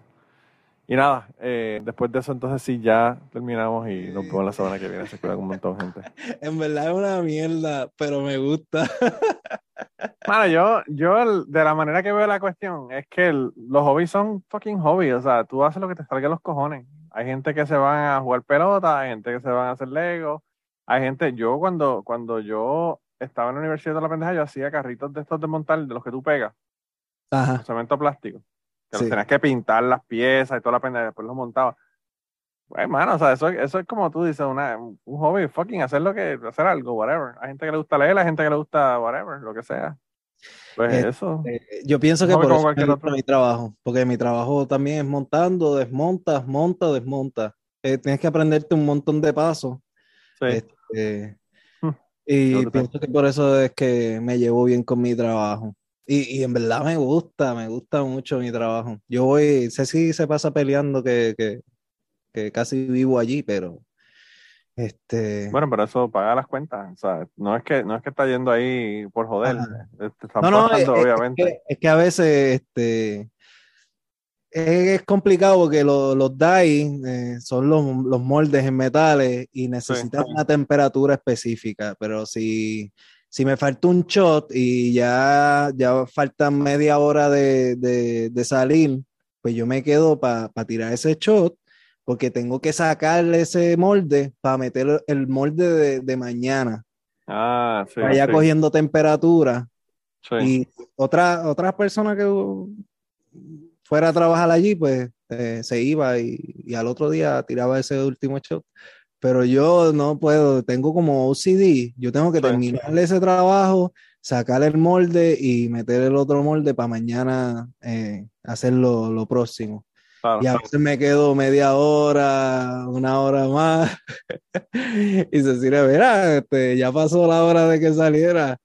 Y nada, eh, después de eso entonces sí ya terminamos y nos vemos la semana que viene. Se cuida un montón gente. En verdad es una mierda, pero me gusta. Bueno, yo, yo de la manera que veo la cuestión es que el- los hobbies son fucking hobbies. O sea, tú haces lo que te salga los cojones. Hay gente que se van a jugar pelota, hay gente que se van a hacer Lego, hay gente, yo cuando, cuando yo estaba en la universidad de la pendeja, yo hacía carritos de estos de montar, de los que tú pegas, Ajá. cemento plástico. Que Sí. los tenías que pintar las piezas y toda la pendeja, después los montaba. Pues, hermano, o sea, eso, eso es como tú dices, una, un hobby, fucking hacer lo que, hacer algo, whatever. Hay gente que le gusta leer, hay gente que le gusta whatever, lo que sea. Pues Eh, eso. Eh, Yo pienso que por eso me gusta mi trabajo, porque mi trabajo también es montando, desmontas, monta, desmonta. Eh, tienes que aprenderte un montón de pasos. Sí. Este, Hmm. y Yo te- pienso que por eso es que me llevo bien con mi trabajo. Y, y en verdad me gusta, me gusta mucho mi trabajo. Yo voy, sé si se pasa peleando que, que, que casi vivo allí, pero este, Bueno, pero eso paga las cuentas. O sea, no es que, no es que está yendo ahí por joder. Te están No, no, pagando, es, obviamente. que, es que a veces este, es, complicado porque lo- los die eh, son los, los moldes en metales y necesitan una temperatura específica, pero si, si me falta un shot y ya, ya falta media hora de, de- de salir, pues yo me quedo para tirar ese shot porque tengo que sacarle ese molde para meter el molde de, de mañana, Ah, sí. vaya sí, cogiendo temperatura. sí. Y otra, otras personas que fuera a trabajar allí, pues eh, se iba y, y al otro día tiraba ese último shot. Pero yo no puedo, tengo como OCD, yo tengo que Sí. terminar ese trabajo, sacar el molde y meter el otro molde para mañana eh, hacer lo, lo próximo. claro. Y a veces me quedo media hora, una hora más. y se dice, mira, este, ya pasó la hora de que saliera.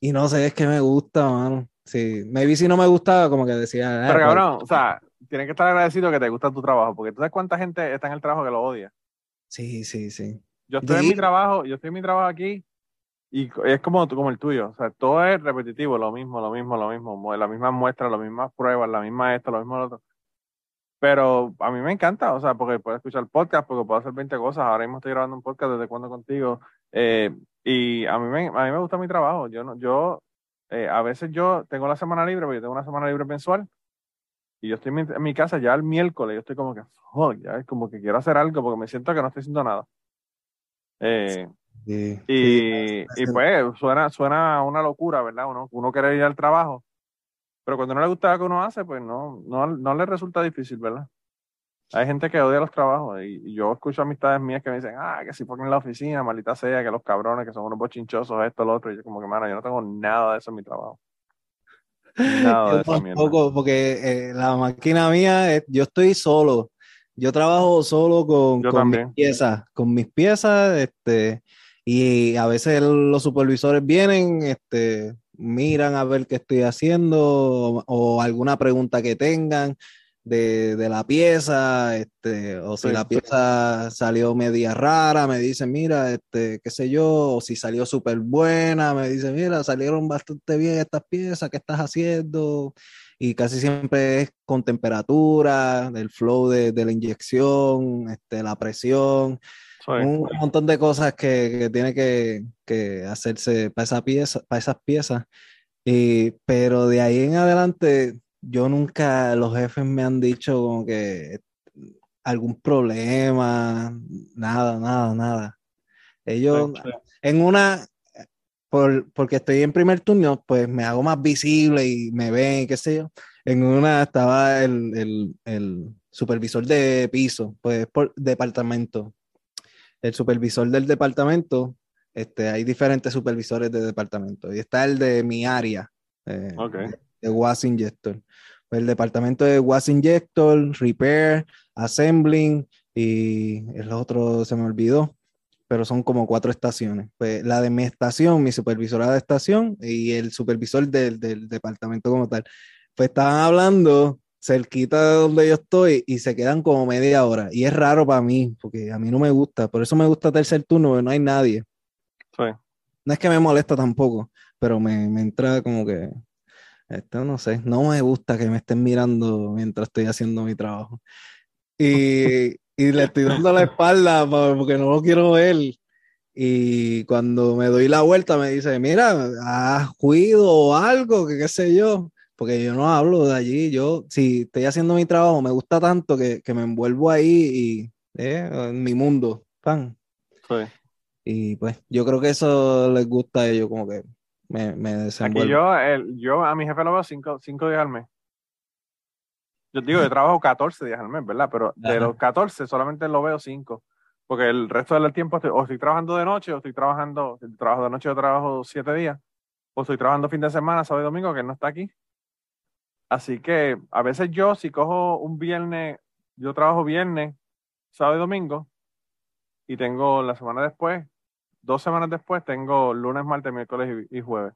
Y no sé, es que me gusta, mano. Sí, maybe si no me gustaba, como que decía. "Ah, Pero pues, cabrón, o sea, tienes que estar agradecido que te gusta tu trabajo, porque tú sabes cuánta gente está en el trabajo que lo odia. Sí, sí, sí. Yo estoy en mi trabajo, yo estoy en mi trabajo aquí y es como, como el tuyo, o sea, todo es repetitivo, lo mismo, lo mismo, lo mismo, las mismas muestras, las mismas pruebas, la misma esto, lo mismo lo otro. Pero a mí me encanta, o sea, porque puedo escuchar podcast, porque puedo hacer 20 cosas. Ahora mismo estoy grabando un podcast desde cuando contigo. eh, y a mí, me, a mí me gusta mi trabajo. Yo, no, yo eh, a veces yo tengo la semana libre, porque yo tengo una semana libre mensual. Y yo estoy en mi, en mi casa ya el miércoles, yo estoy como que, ya es como que quiero hacer algo porque me siento que no estoy haciendo nada. Eh, Sí, y, sí, y pues suena, suena una locura, ¿verdad? Uno, uno quiere ir al trabajo, pero cuando no le gusta lo que uno hace, pues no, no, no le resulta difícil, ¿verdad? Hay gente que odia los trabajos y, y yo escucho amistades mías que me dicen, ah, que si ponen en la oficina, maldita sea, que los cabrones, que son unos bochinchosos, esto, lo otro. Y yo como que, mano, yo no tengo nada de eso en mi trabajo. Nada de Yo mierda. tampoco, porque eh, la máquina mía, yo estoy solo. Yo trabajo solo con, con mis piezas, con mis piezas, este, y a veces los supervisores vienen, este, miran a ver qué estoy haciendo o, o alguna pregunta que tengan de, de la pieza, este, o si Sí, la sí. pieza salió media rara, me dicen, mira, este, qué sé yo, o si salió súper buena, me dicen, mira, salieron bastante bien estas piezas, ¿qué estás haciendo? Y casi siempre es con temperatura, el flow de, de la inyección, este, la presión, Sí. un montón de cosas que, que tiene que, que hacerse para esa pieza, para esas piezas. Y, pero de ahí en adelante, yo nunca, los jefes me han dicho como que algún problema, nada, nada, nada. Ellos, Sí, sí. en una, por, porque estoy en primer turno, pues me hago más visible y me ven, qué sé yo. En una estaba el, el, el supervisor de piso, pues por departamento. El supervisor del departamento, este, hay diferentes supervisores de departamento y está el de mi área, eh, Ok. de Was Injector. Pues el departamento de Was Injector, Repair, Assembling y el otro se me olvidó, pero son como cuatro estaciones. Pues la de mi estación, mi supervisora de estación y el supervisor del, del departamento como tal. Pues estaban hablando cerquita de donde yo estoy y se quedan como media hora. Y es raro para mí, porque a mí no me gusta. Por eso me gusta tercer turno, porque no hay nadie. Sí. No es que me molesta tampoco, pero me, me entra como que, esto no sé, no me gusta que me estén mirando mientras estoy haciendo mi trabajo. Y, y le estoy dando la espalda pa- porque no lo quiero ver. Y cuando me doy la vuelta me dice, mira, haz ruido o algo, que qué sé yo, porque yo no hablo de allí. Yo, si estoy haciendo mi trabajo, me gusta tanto que, que me envuelvo ahí y eh, en mi mundo, pan. Sí. Y pues yo creo que eso les gusta a ellos, como que me, me Aquí yo, el, yo a mi jefe lo veo cinco, cinco días al mes. Yo digo, yo trabajo 14 días al mes, ¿verdad? Pero de Ajá. los 14 solamente lo veo 5. Porque el resto del tiempo estoy, o estoy trabajando de noche, o estoy trabajando, si trabajo de noche, yo trabajo 7 días, o estoy trabajando fin de semana, sábado y domingo, que él no está aquí. Así que a veces yo, si cojo un viernes, yo trabajo viernes, sábado y domingo, y tengo la semana después, dos semanas después, tengo lunes, martes, miércoles y, y jueves.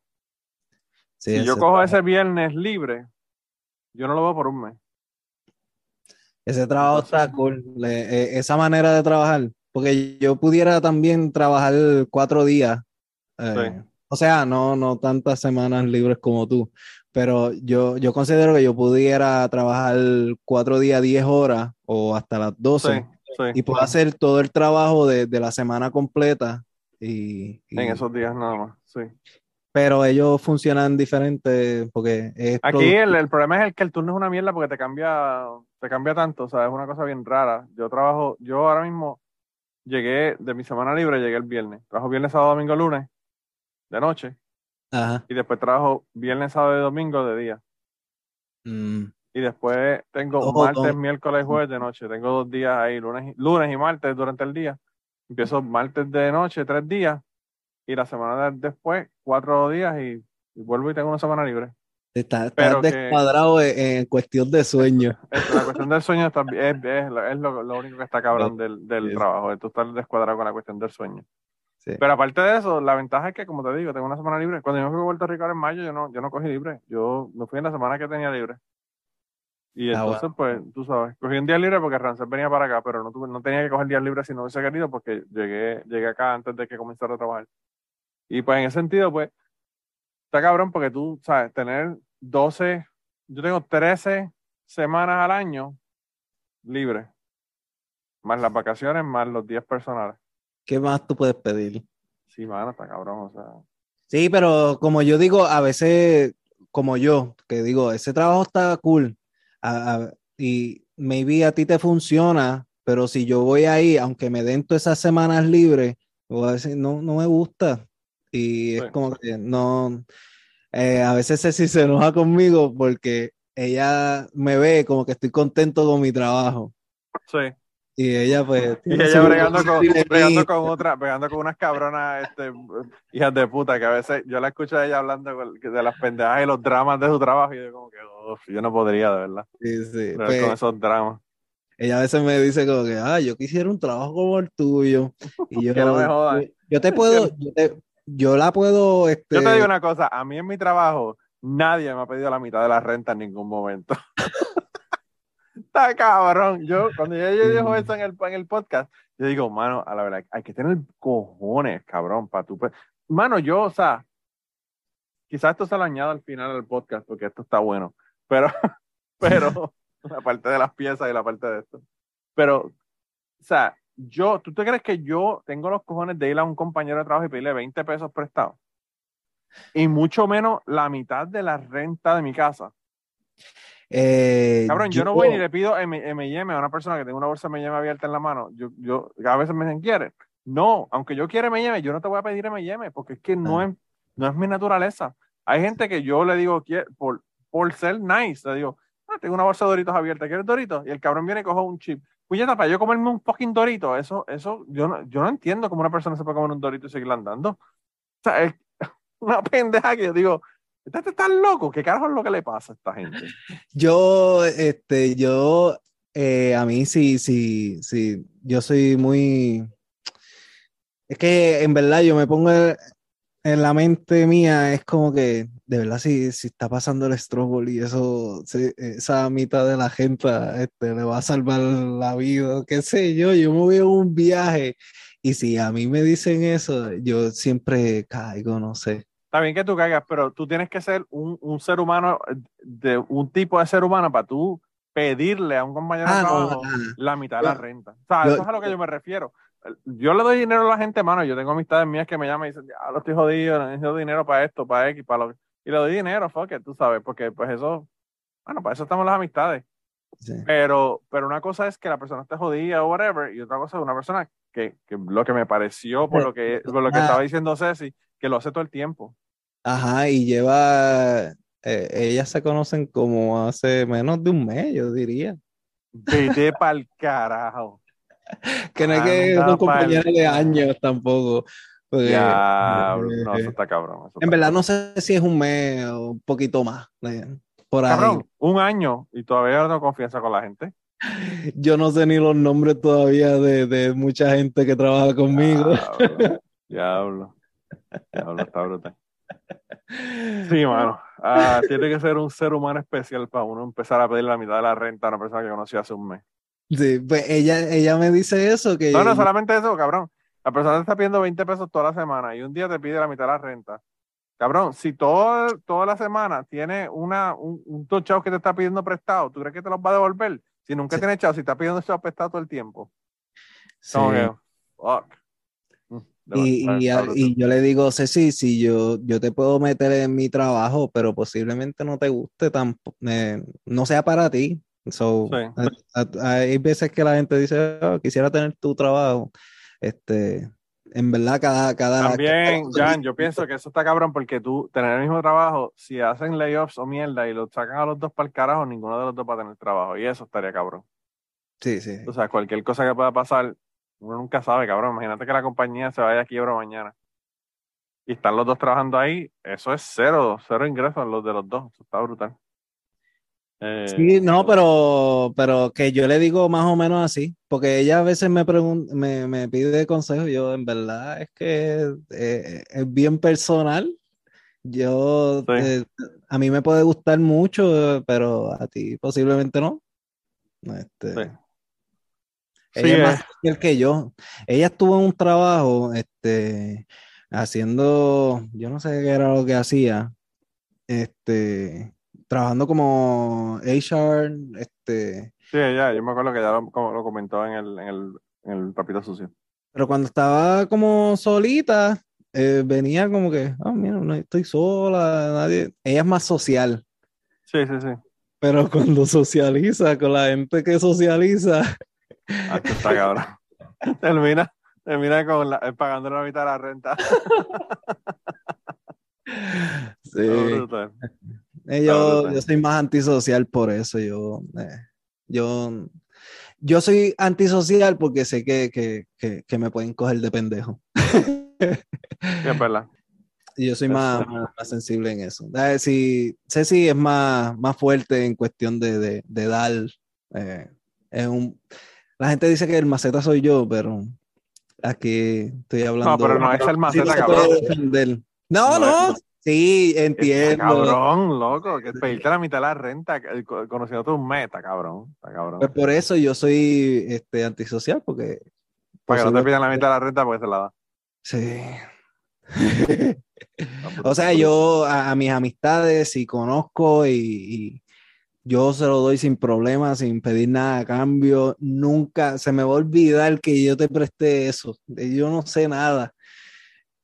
Sí, Si yo cojo trabajo- ese viernes libre, yo no lo veo por un mes. Ese trabajo Entonces- está cool. Le- eh, esa manera de trabajar. Porque yo pudiera también trabajar cuatro días. eh, Sí. O sea, no, no tantas semanas libres como tú. Pero yo, yo considero que yo pudiera trabajar cuatro días, diez horas o hasta las Sí, doce. sí. Y puedo hacer todo el trabajo de, de la semana completa. Y, y- En esos días nada más, sí. Pero ellos funcionan diferente porque es Aquí el, el problema es el que el turno es una mierda porque te cambia, te cambia tanto, o sea, es una cosa bien rara. Yo trabajo, yo ahora mismo llegué de mi semana libre, llegué el viernes. Trabajo viernes, sábado, domingo, lunes, de noche, Ajá. y después trabajo viernes, sábado y domingo de día. Mm. Y después tengo martes, don- miércoles, jueves de noche. Tengo dos días ahí, lunes, lunes y martes durante el día. Empiezo martes de noche, tres días, y la semana de- después, cuatro días, y, y vuelvo y tengo una semana libre. Está, está que- descuadrado en, cuestión de sueño. La cuestión del sueño está- es, es lo, es lo- lo único que está cabrón del, del trabajo, de tú estar descuadrado con la cuestión del sueño. Sí. Pero aparte de eso, la ventaja es que, como te digo, tengo una semana libre. Cuando yo me fui a Puerto Rico ahora en mayo, yo no, yo no cogí libre. Yo me fui en la semana que tenía libre. Y Ah, entonces, pues, tú sabes, cogí un día libre porque Rancel venía para acá, pero no, tuve, no tenía que coger días libres si no hubiese querido porque llegué, llegué acá antes de que comenzara a trabajar. Y pues en ese sentido, pues, está cabrón porque tú, sabes, tener 12, yo tengo 13 semanas al año libres, más las vacaciones, más los días personales. ¿Qué más tú puedes pedir? Sí, mano, está cabrón, o sea. Sí, pero como yo digo, a veces, como yo, que digo, ese trabajo está cool. A- a- y maybe a ti te funciona, pero si yo voy ahí, aunque me den todas esas semanas libres, voy a decir, no, no me gusta. Y es como que no, eh, a veces Ceci se enoja conmigo porque ella me ve como que estoy contento con mi trabajo. Sí. Y ella pues... Y ella bregando con, bregando otra, bregando con unas cabronas, este, hijas de puta, que a veces yo la escucho a ella hablando de las pendejas y los dramas de su trabajo, y yo como que, "Uf, yo no podría, de verdad, Sí, sí. Pues, con esos dramas. Ella a veces me dice como que, ah, yo quisiera un trabajo como el tuyo. Y yo, no me yo, yo te puedo, yo te, yo la puedo. Este... Yo te digo una cosa, a mí en mi trabajo nadie me ha pedido la mitad de la renta en ningún momento. Está cabrón. Yo, cuando yo, yo digo eso en el, en el podcast, yo digo, mano, a la verdad, hay que tener cojones, cabrón, para tu. Mano, yo, o sea, quizás esto se lo añado al final del podcast porque esto está bueno, pero, pero, la parte de las piezas y la parte de esto. Pero, o sea, yo, ¿tú te crees que yo tengo los cojones de ir a un compañero de trabajo y pedirle 20 pesos prestados? Y mucho menos la mitad de la renta de mi casa. Eh, Cabrón, yo, no voy ni le pido M&M a una persona que tenga una bolsa M&M abierta en la mano. Yo, yo a veces me dicen, ¿quiere? No, aunque yo quiera M&M, yo no te voy a pedir M&M porque es que no, Ah. es, no es mi naturaleza. Hay gente que yo le digo, "Quiere- por, por ser nice, digo, ah, tengo una bolsa de Doritos abierta, ¿quieres Doritos? Y el cabrón viene y coge un chip. Puñeta, para yo comerme un fucking Dorito, eso, eso, yo no, yo no entiendo cómo una persona se puede comer un Dorito y seguir andando. O sea, es una pendeja que yo digo, ¿este está loco? ¿Qué carajo es lo que le pasa a esta gente? Yo, este, yo, eh, a mí sí, sí, sí, yo soy muy, es que en verdad yo me pongo en, la mente mía, es como que, de verdad, si, si está pasando el Strobol y eso, se- esa mitad de la gente, este, le va a salvar la vida, qué sé yo, yo me voy a un viaje y si a mí me dicen eso, yo siempre caigo, no sé. Está bien que tú caigas, pero tú tienes que ser un, un ser humano, de un tipo de ser humano para tú pedirle a un compañero de Ah, no, trabajo ah. la mitad de la renta. O sea, yo- eso es a lo que yo me refiero. Yo le doy dinero a la gente, mano. Yo tengo amistades mías que me llaman y dicen, ya, lo estoy jodido, necesito dinero para esto, para X, para lo Y le doy dinero, fuck it, tú sabes, porque pues eso, bueno, para eso estamos las amistades. Sí. Pero, pero una cosa es que la persona esté jodida o whatever, y otra cosa es una persona que, que lo que me pareció, por lo que, por lo que Ah. estaba diciendo Ceci, que lo hace todo el tiempo. Ajá, y lleva, eh, ellas se conocen como hace menos de un mes, yo diría. Vete pa'l carajo. Que no es que Anda son compañeros pa'l de años tampoco. porque, no, eh, eso está cabrón. eso en está verdad cabrón. no sé si es un mes o un poquito más. eh, por ahí. Cabrón, un año y todavía no confianza con la gente. Yo no sé ni los nombres todavía de, de mucha gente que trabaja conmigo. Diablo, diablo. Diablo, está brutal. Sí, mano. Ah, tiene que ser un ser humano especial para uno empezar a pedir la mitad de la renta a una persona que conocí hace un mes. Sí, pues ella, ella me dice eso, que No, no solamente eso, cabrón. La persona te está pidiendo 20 pesos toda la semana y un día te pide la mitad de la renta. Cabrón, si todo, toda la semana tiene una, un, un dos chavos que te está pidiendo prestado, ¿tú crees que te los va a devolver? Si nunca Sí. tiene chavos, si está pidiendo chavos prestados todo el tiempo. Sí. Que, fuck. Mm, Y, y, yo le digo, Ceci, si yo, yo te puedo meter en mi trabajo, pero posiblemente no te guste, tampoco, no sea para ti. So, Sí. a- a- hay veces que la gente dice, "Oh, quisiera tener tu trabajo. Este, en verdad, cada, cada, También, cada- Jan, yo pienso que eso está cabrón porque tú, tener el mismo trabajo, si hacen layoffs o mierda y lo sacan a los dos para el carajo, ninguno de los dos va a tener trabajo. Y eso estaría cabrón. Sí, sí. O sea, cualquier cosa que pueda pasar, uno nunca sabe, cabrón. Imagínate que la compañía se vaya a quiebra mañana. Y están los dos trabajando ahí, eso es cero, cero ingresos los de los dos. Eso está brutal. Eh, Sí, no, pero, pero que yo le digo más o menos así, porque ella a veces me pregunta, me, me pide consejo, yo en verdad es que eh, es bien personal. Yo, Sí. eh, a mí me puede gustar mucho, pero a ti posiblemente no. Este, Sí. ella Sí, es más que yo. Ella estuvo en un trabajo, este, haciendo, yo no sé qué era lo que hacía, este, trabajando como HR, este, Sí, ya, yo me acuerdo que ya lo, lo comentó en el, en el, en el papito sucio. pero cuando estaba como solita, eh, venía como que, ah, mira, no estoy sola, nadie. Ella es más social, Sí, sí, sí. pero cuando socializa con la gente que socializa, Ah, está cabrón. termina, termina con la, eh, pagando la mitad de la renta. sí. Eh, yo, yo soy más antisocial por eso. Yo, eh, yo, yo soy antisocial porque sé que, que, que, que me pueden coger de pendejo. Es verdad. Y yo soy más, más, más sensible en eso. Eh, si, Ceci es más, más fuerte en cuestión de, de, de dar. eh, es un, la gente dice que el maceta soy yo, pero Aquí estoy hablando. No, pero no es el maceta, no se cabrón. No, No no, sí, entiendo. Cabrón, loco, que pedirte la mitad de la renta co- conociendo tu meta, cabrón. Está cabrón. Pues por eso yo soy este antisocial, porque Para que no te pidan la mitad de la renta porque se la da. Sí. O sea, yo a, a mis amistades si conozco y, y yo se lo doy sin problema, sin pedir nada a cambio. Nunca se me va a olvidar que yo te presté eso. Yo no sé nada.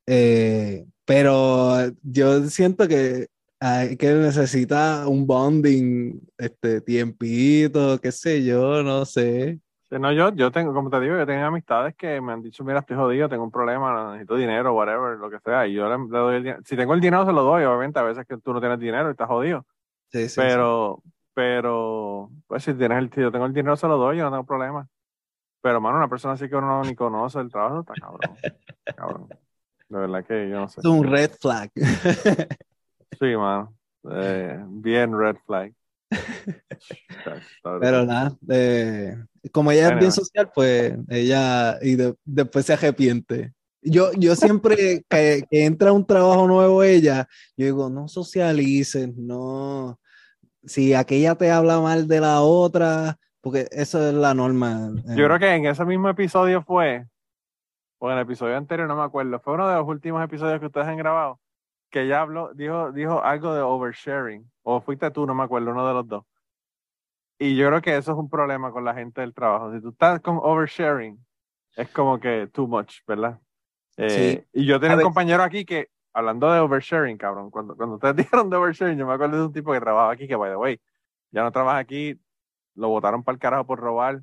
Eh, pero yo siento que hay que necesita un bonding, este tiempito, qué sé yo, no sé. Sí, no, yo, yo tengo, como te digo, yo tengo amistades que me han dicho, mira, estoy jodido, tengo un problema, necesito dinero, whatever, lo que sea, y yo le, le doy el dinero. Si tengo el dinero, se lo doy, obviamente, a veces que tú no tienes dinero y estás jodido, Sí, sí, sí. pero, pero, pues si tienes el, si yo tengo el dinero, se lo doy, yo no tengo problema. Pero, mano, una persona así que uno ni conoce el trabajo, está cabrón, cabrón. De verdad que yo no sé. Es un red flag. Sí, mano, Eh, bien red flag. Pero nada, eh, como ella es bien social, pues ella y de- después se arrepiente. Yo, yo siempre que, que entra a un trabajo nuevo ella, yo digo, no socialices, no. Si aquella te habla mal de la otra, porque eso es la norma. eh. Yo creo que en ese mismo episodio fue, o en el episodio anterior, no me acuerdo, fue uno de los últimos episodios que ustedes han grabado, que ella habló, dijo, dijo algo de oversharing, o fuiste tú, no me acuerdo, uno de los dos. Y yo creo que eso es un problema con la gente del trabajo. Si tú estás con oversharing, es como que too much, ¿verdad? Eh, Y yo tenía A un ver. compañero aquí que, hablando de oversharing, cabrón, cuando, cuando ustedes dijeron de oversharing, yo me acuerdo de un tipo que trabajaba aquí, que, by the way, ya no trabaja aquí, lo botaron para el carajo por robar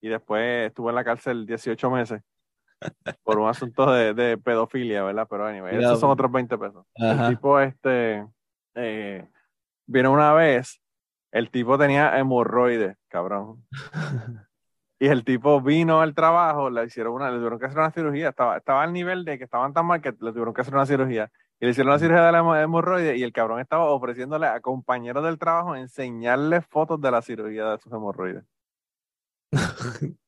y después estuvo en la cárcel 18 meses por un asunto de, de pedofilia, ¿verdad? Pero anyway, Mira, esos son otros 20 pesos. Ajá. El tipo este eh, vino una vez, el tipo tenía hemorroides, cabrón. Y el tipo vino al trabajo, le hicieron una, le tuvieron que hacer una cirugía, estaba, estaba al nivel de que estaban tan mal que le tuvieron que hacer una cirugía. Y le hicieron la cirugía de la hemo- hemorroide y el cabrón estaba ofreciéndole a compañeros del trabajo enseñarle fotos de la cirugía de sus hemorroides.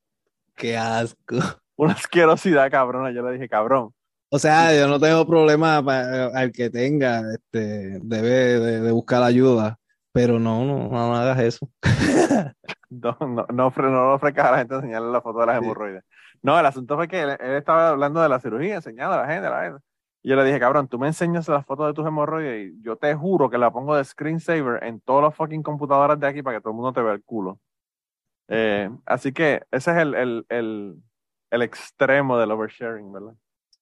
Qué asco. Una asquerosidad, cabrona. Yo le dije, cabrón. O sea, yo no tengo problema pa- al que tenga, este, debe de, de buscar ayuda, pero no, no, no hagas eso. No, no, no, no le ofrezcas a la gente enseñarle la foto de las Sí. hemorroides. No, el asunto fue que él, él estaba hablando de la cirugía, enseñando a la gente, a la gente. Y yo le dije, cabrón, tú me enseñas las fotos de tus hemorroides y yo te juro que la pongo de screensaver en todas las fucking computadoras de aquí para que todo el mundo te vea el culo. Eh, así que ese es el, el, el, el extremo del oversharing, ¿verdad?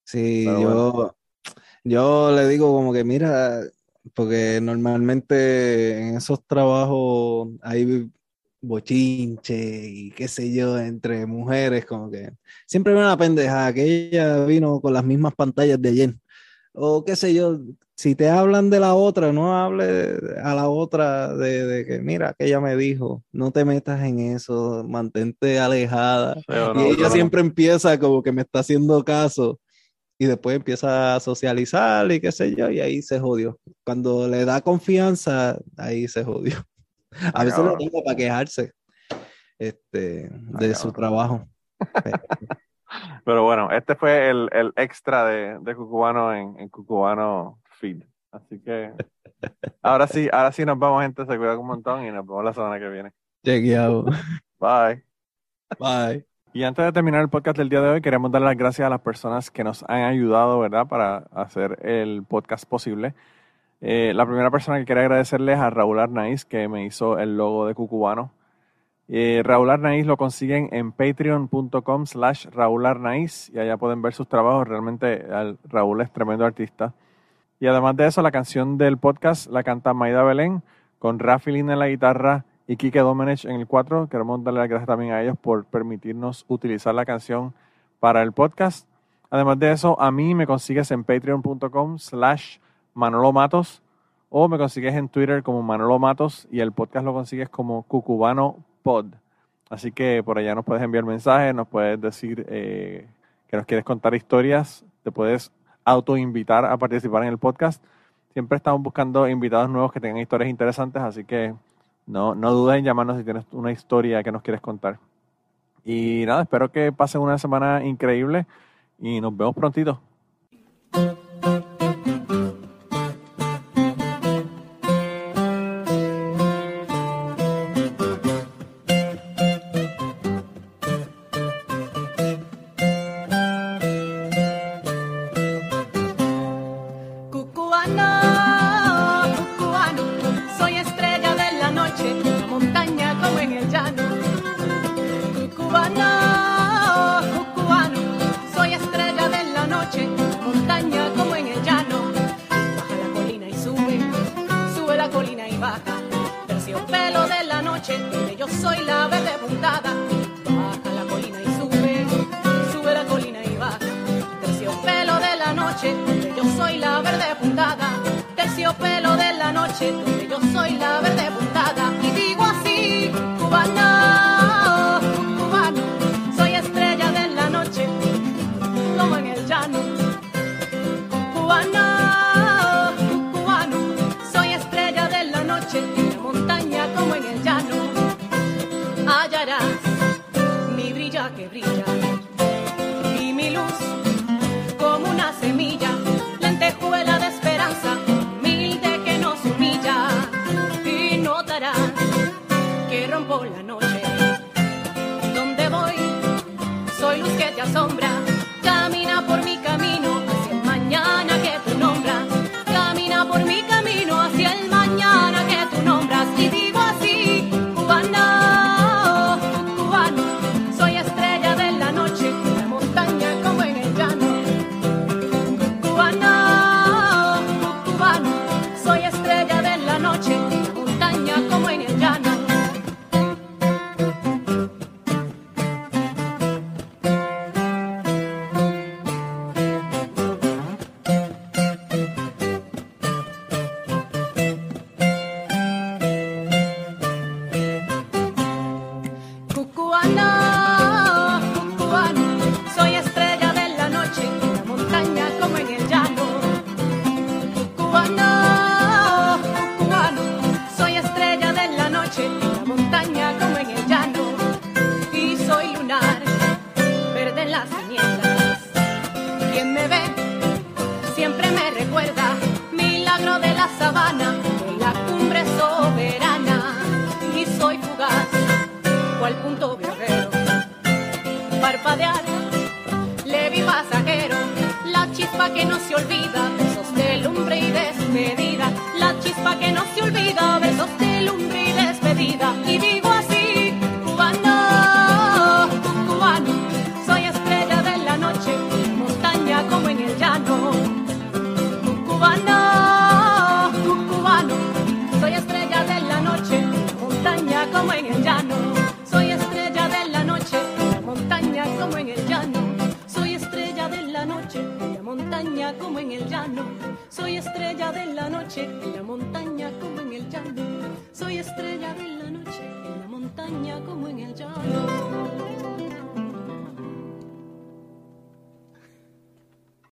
Sí, Pero yo, yo le digo como que mira, porque normalmente en esos trabajos hay bochinche y qué sé yo, entre mujeres, como que siempre veo una pendeja que ella vino con las mismas pantallas de ayer. O qué sé yo, si te hablan de la otra, no hable a la otra de, de que mira, que ella me dijo, no te metas en eso, mantente alejada. Y ella no. siempre empieza como que me está haciendo caso y después empieza a socializar y qué sé yo, y ahí se jodió. Cuando le da confianza, ahí se jodió. A veces cabrón. tengo para quejarse este, de su cabrón. trabajo. Pero- Pero bueno, este fue el, el extra de, de Cucubano en, en Cucubano Feed. Así que ahora sí, ahora sí nos vamos, gente. Se cuidan un montón y nos vemos la semana que viene. Chequeado. Bye. Bye. Y antes de terminar el podcast del día de hoy, queremos dar las gracias a las personas que nos han ayudado, ¿verdad?, para hacer el podcast posible. Eh, la primera persona que quiero agradecerles a Raúl Arnaiz, que me hizo el logo de Cucubano. Eh, Raúl Arnaiz lo consiguen en patreon.com slash Raúl Arnaiz y allá pueden ver sus trabajos. Realmente al- Raúl es tremendo artista. Y además de eso, la canción del podcast la canta Maida Belén con Rafi Lina en la guitarra y Kike Domenech en el 4. Queremos darle las gracias también a ellos por permitirnos utilizar la canción para el podcast. Además de eso, a mí me consigues en patreon.com slash Manolo Matos o me consigues en Twitter como Manolo Matos y el podcast lo consigues como Cucubano Pod. Así que por allá nos puedes enviar mensajes, nos puedes decir eh, que nos quieres contar historias, te puedes autoinvitar a participar en el podcast. Siempre estamos buscando invitados nuevos que tengan historias interesantes, así que no, no dudes en llamarnos si tienes una historia que nos quieres contar. Y nada, espero que pasen una semana increíble y nos vemos prontito. que rompo la noche. Donde voy, soy luz que te asombra, camina por mi camino.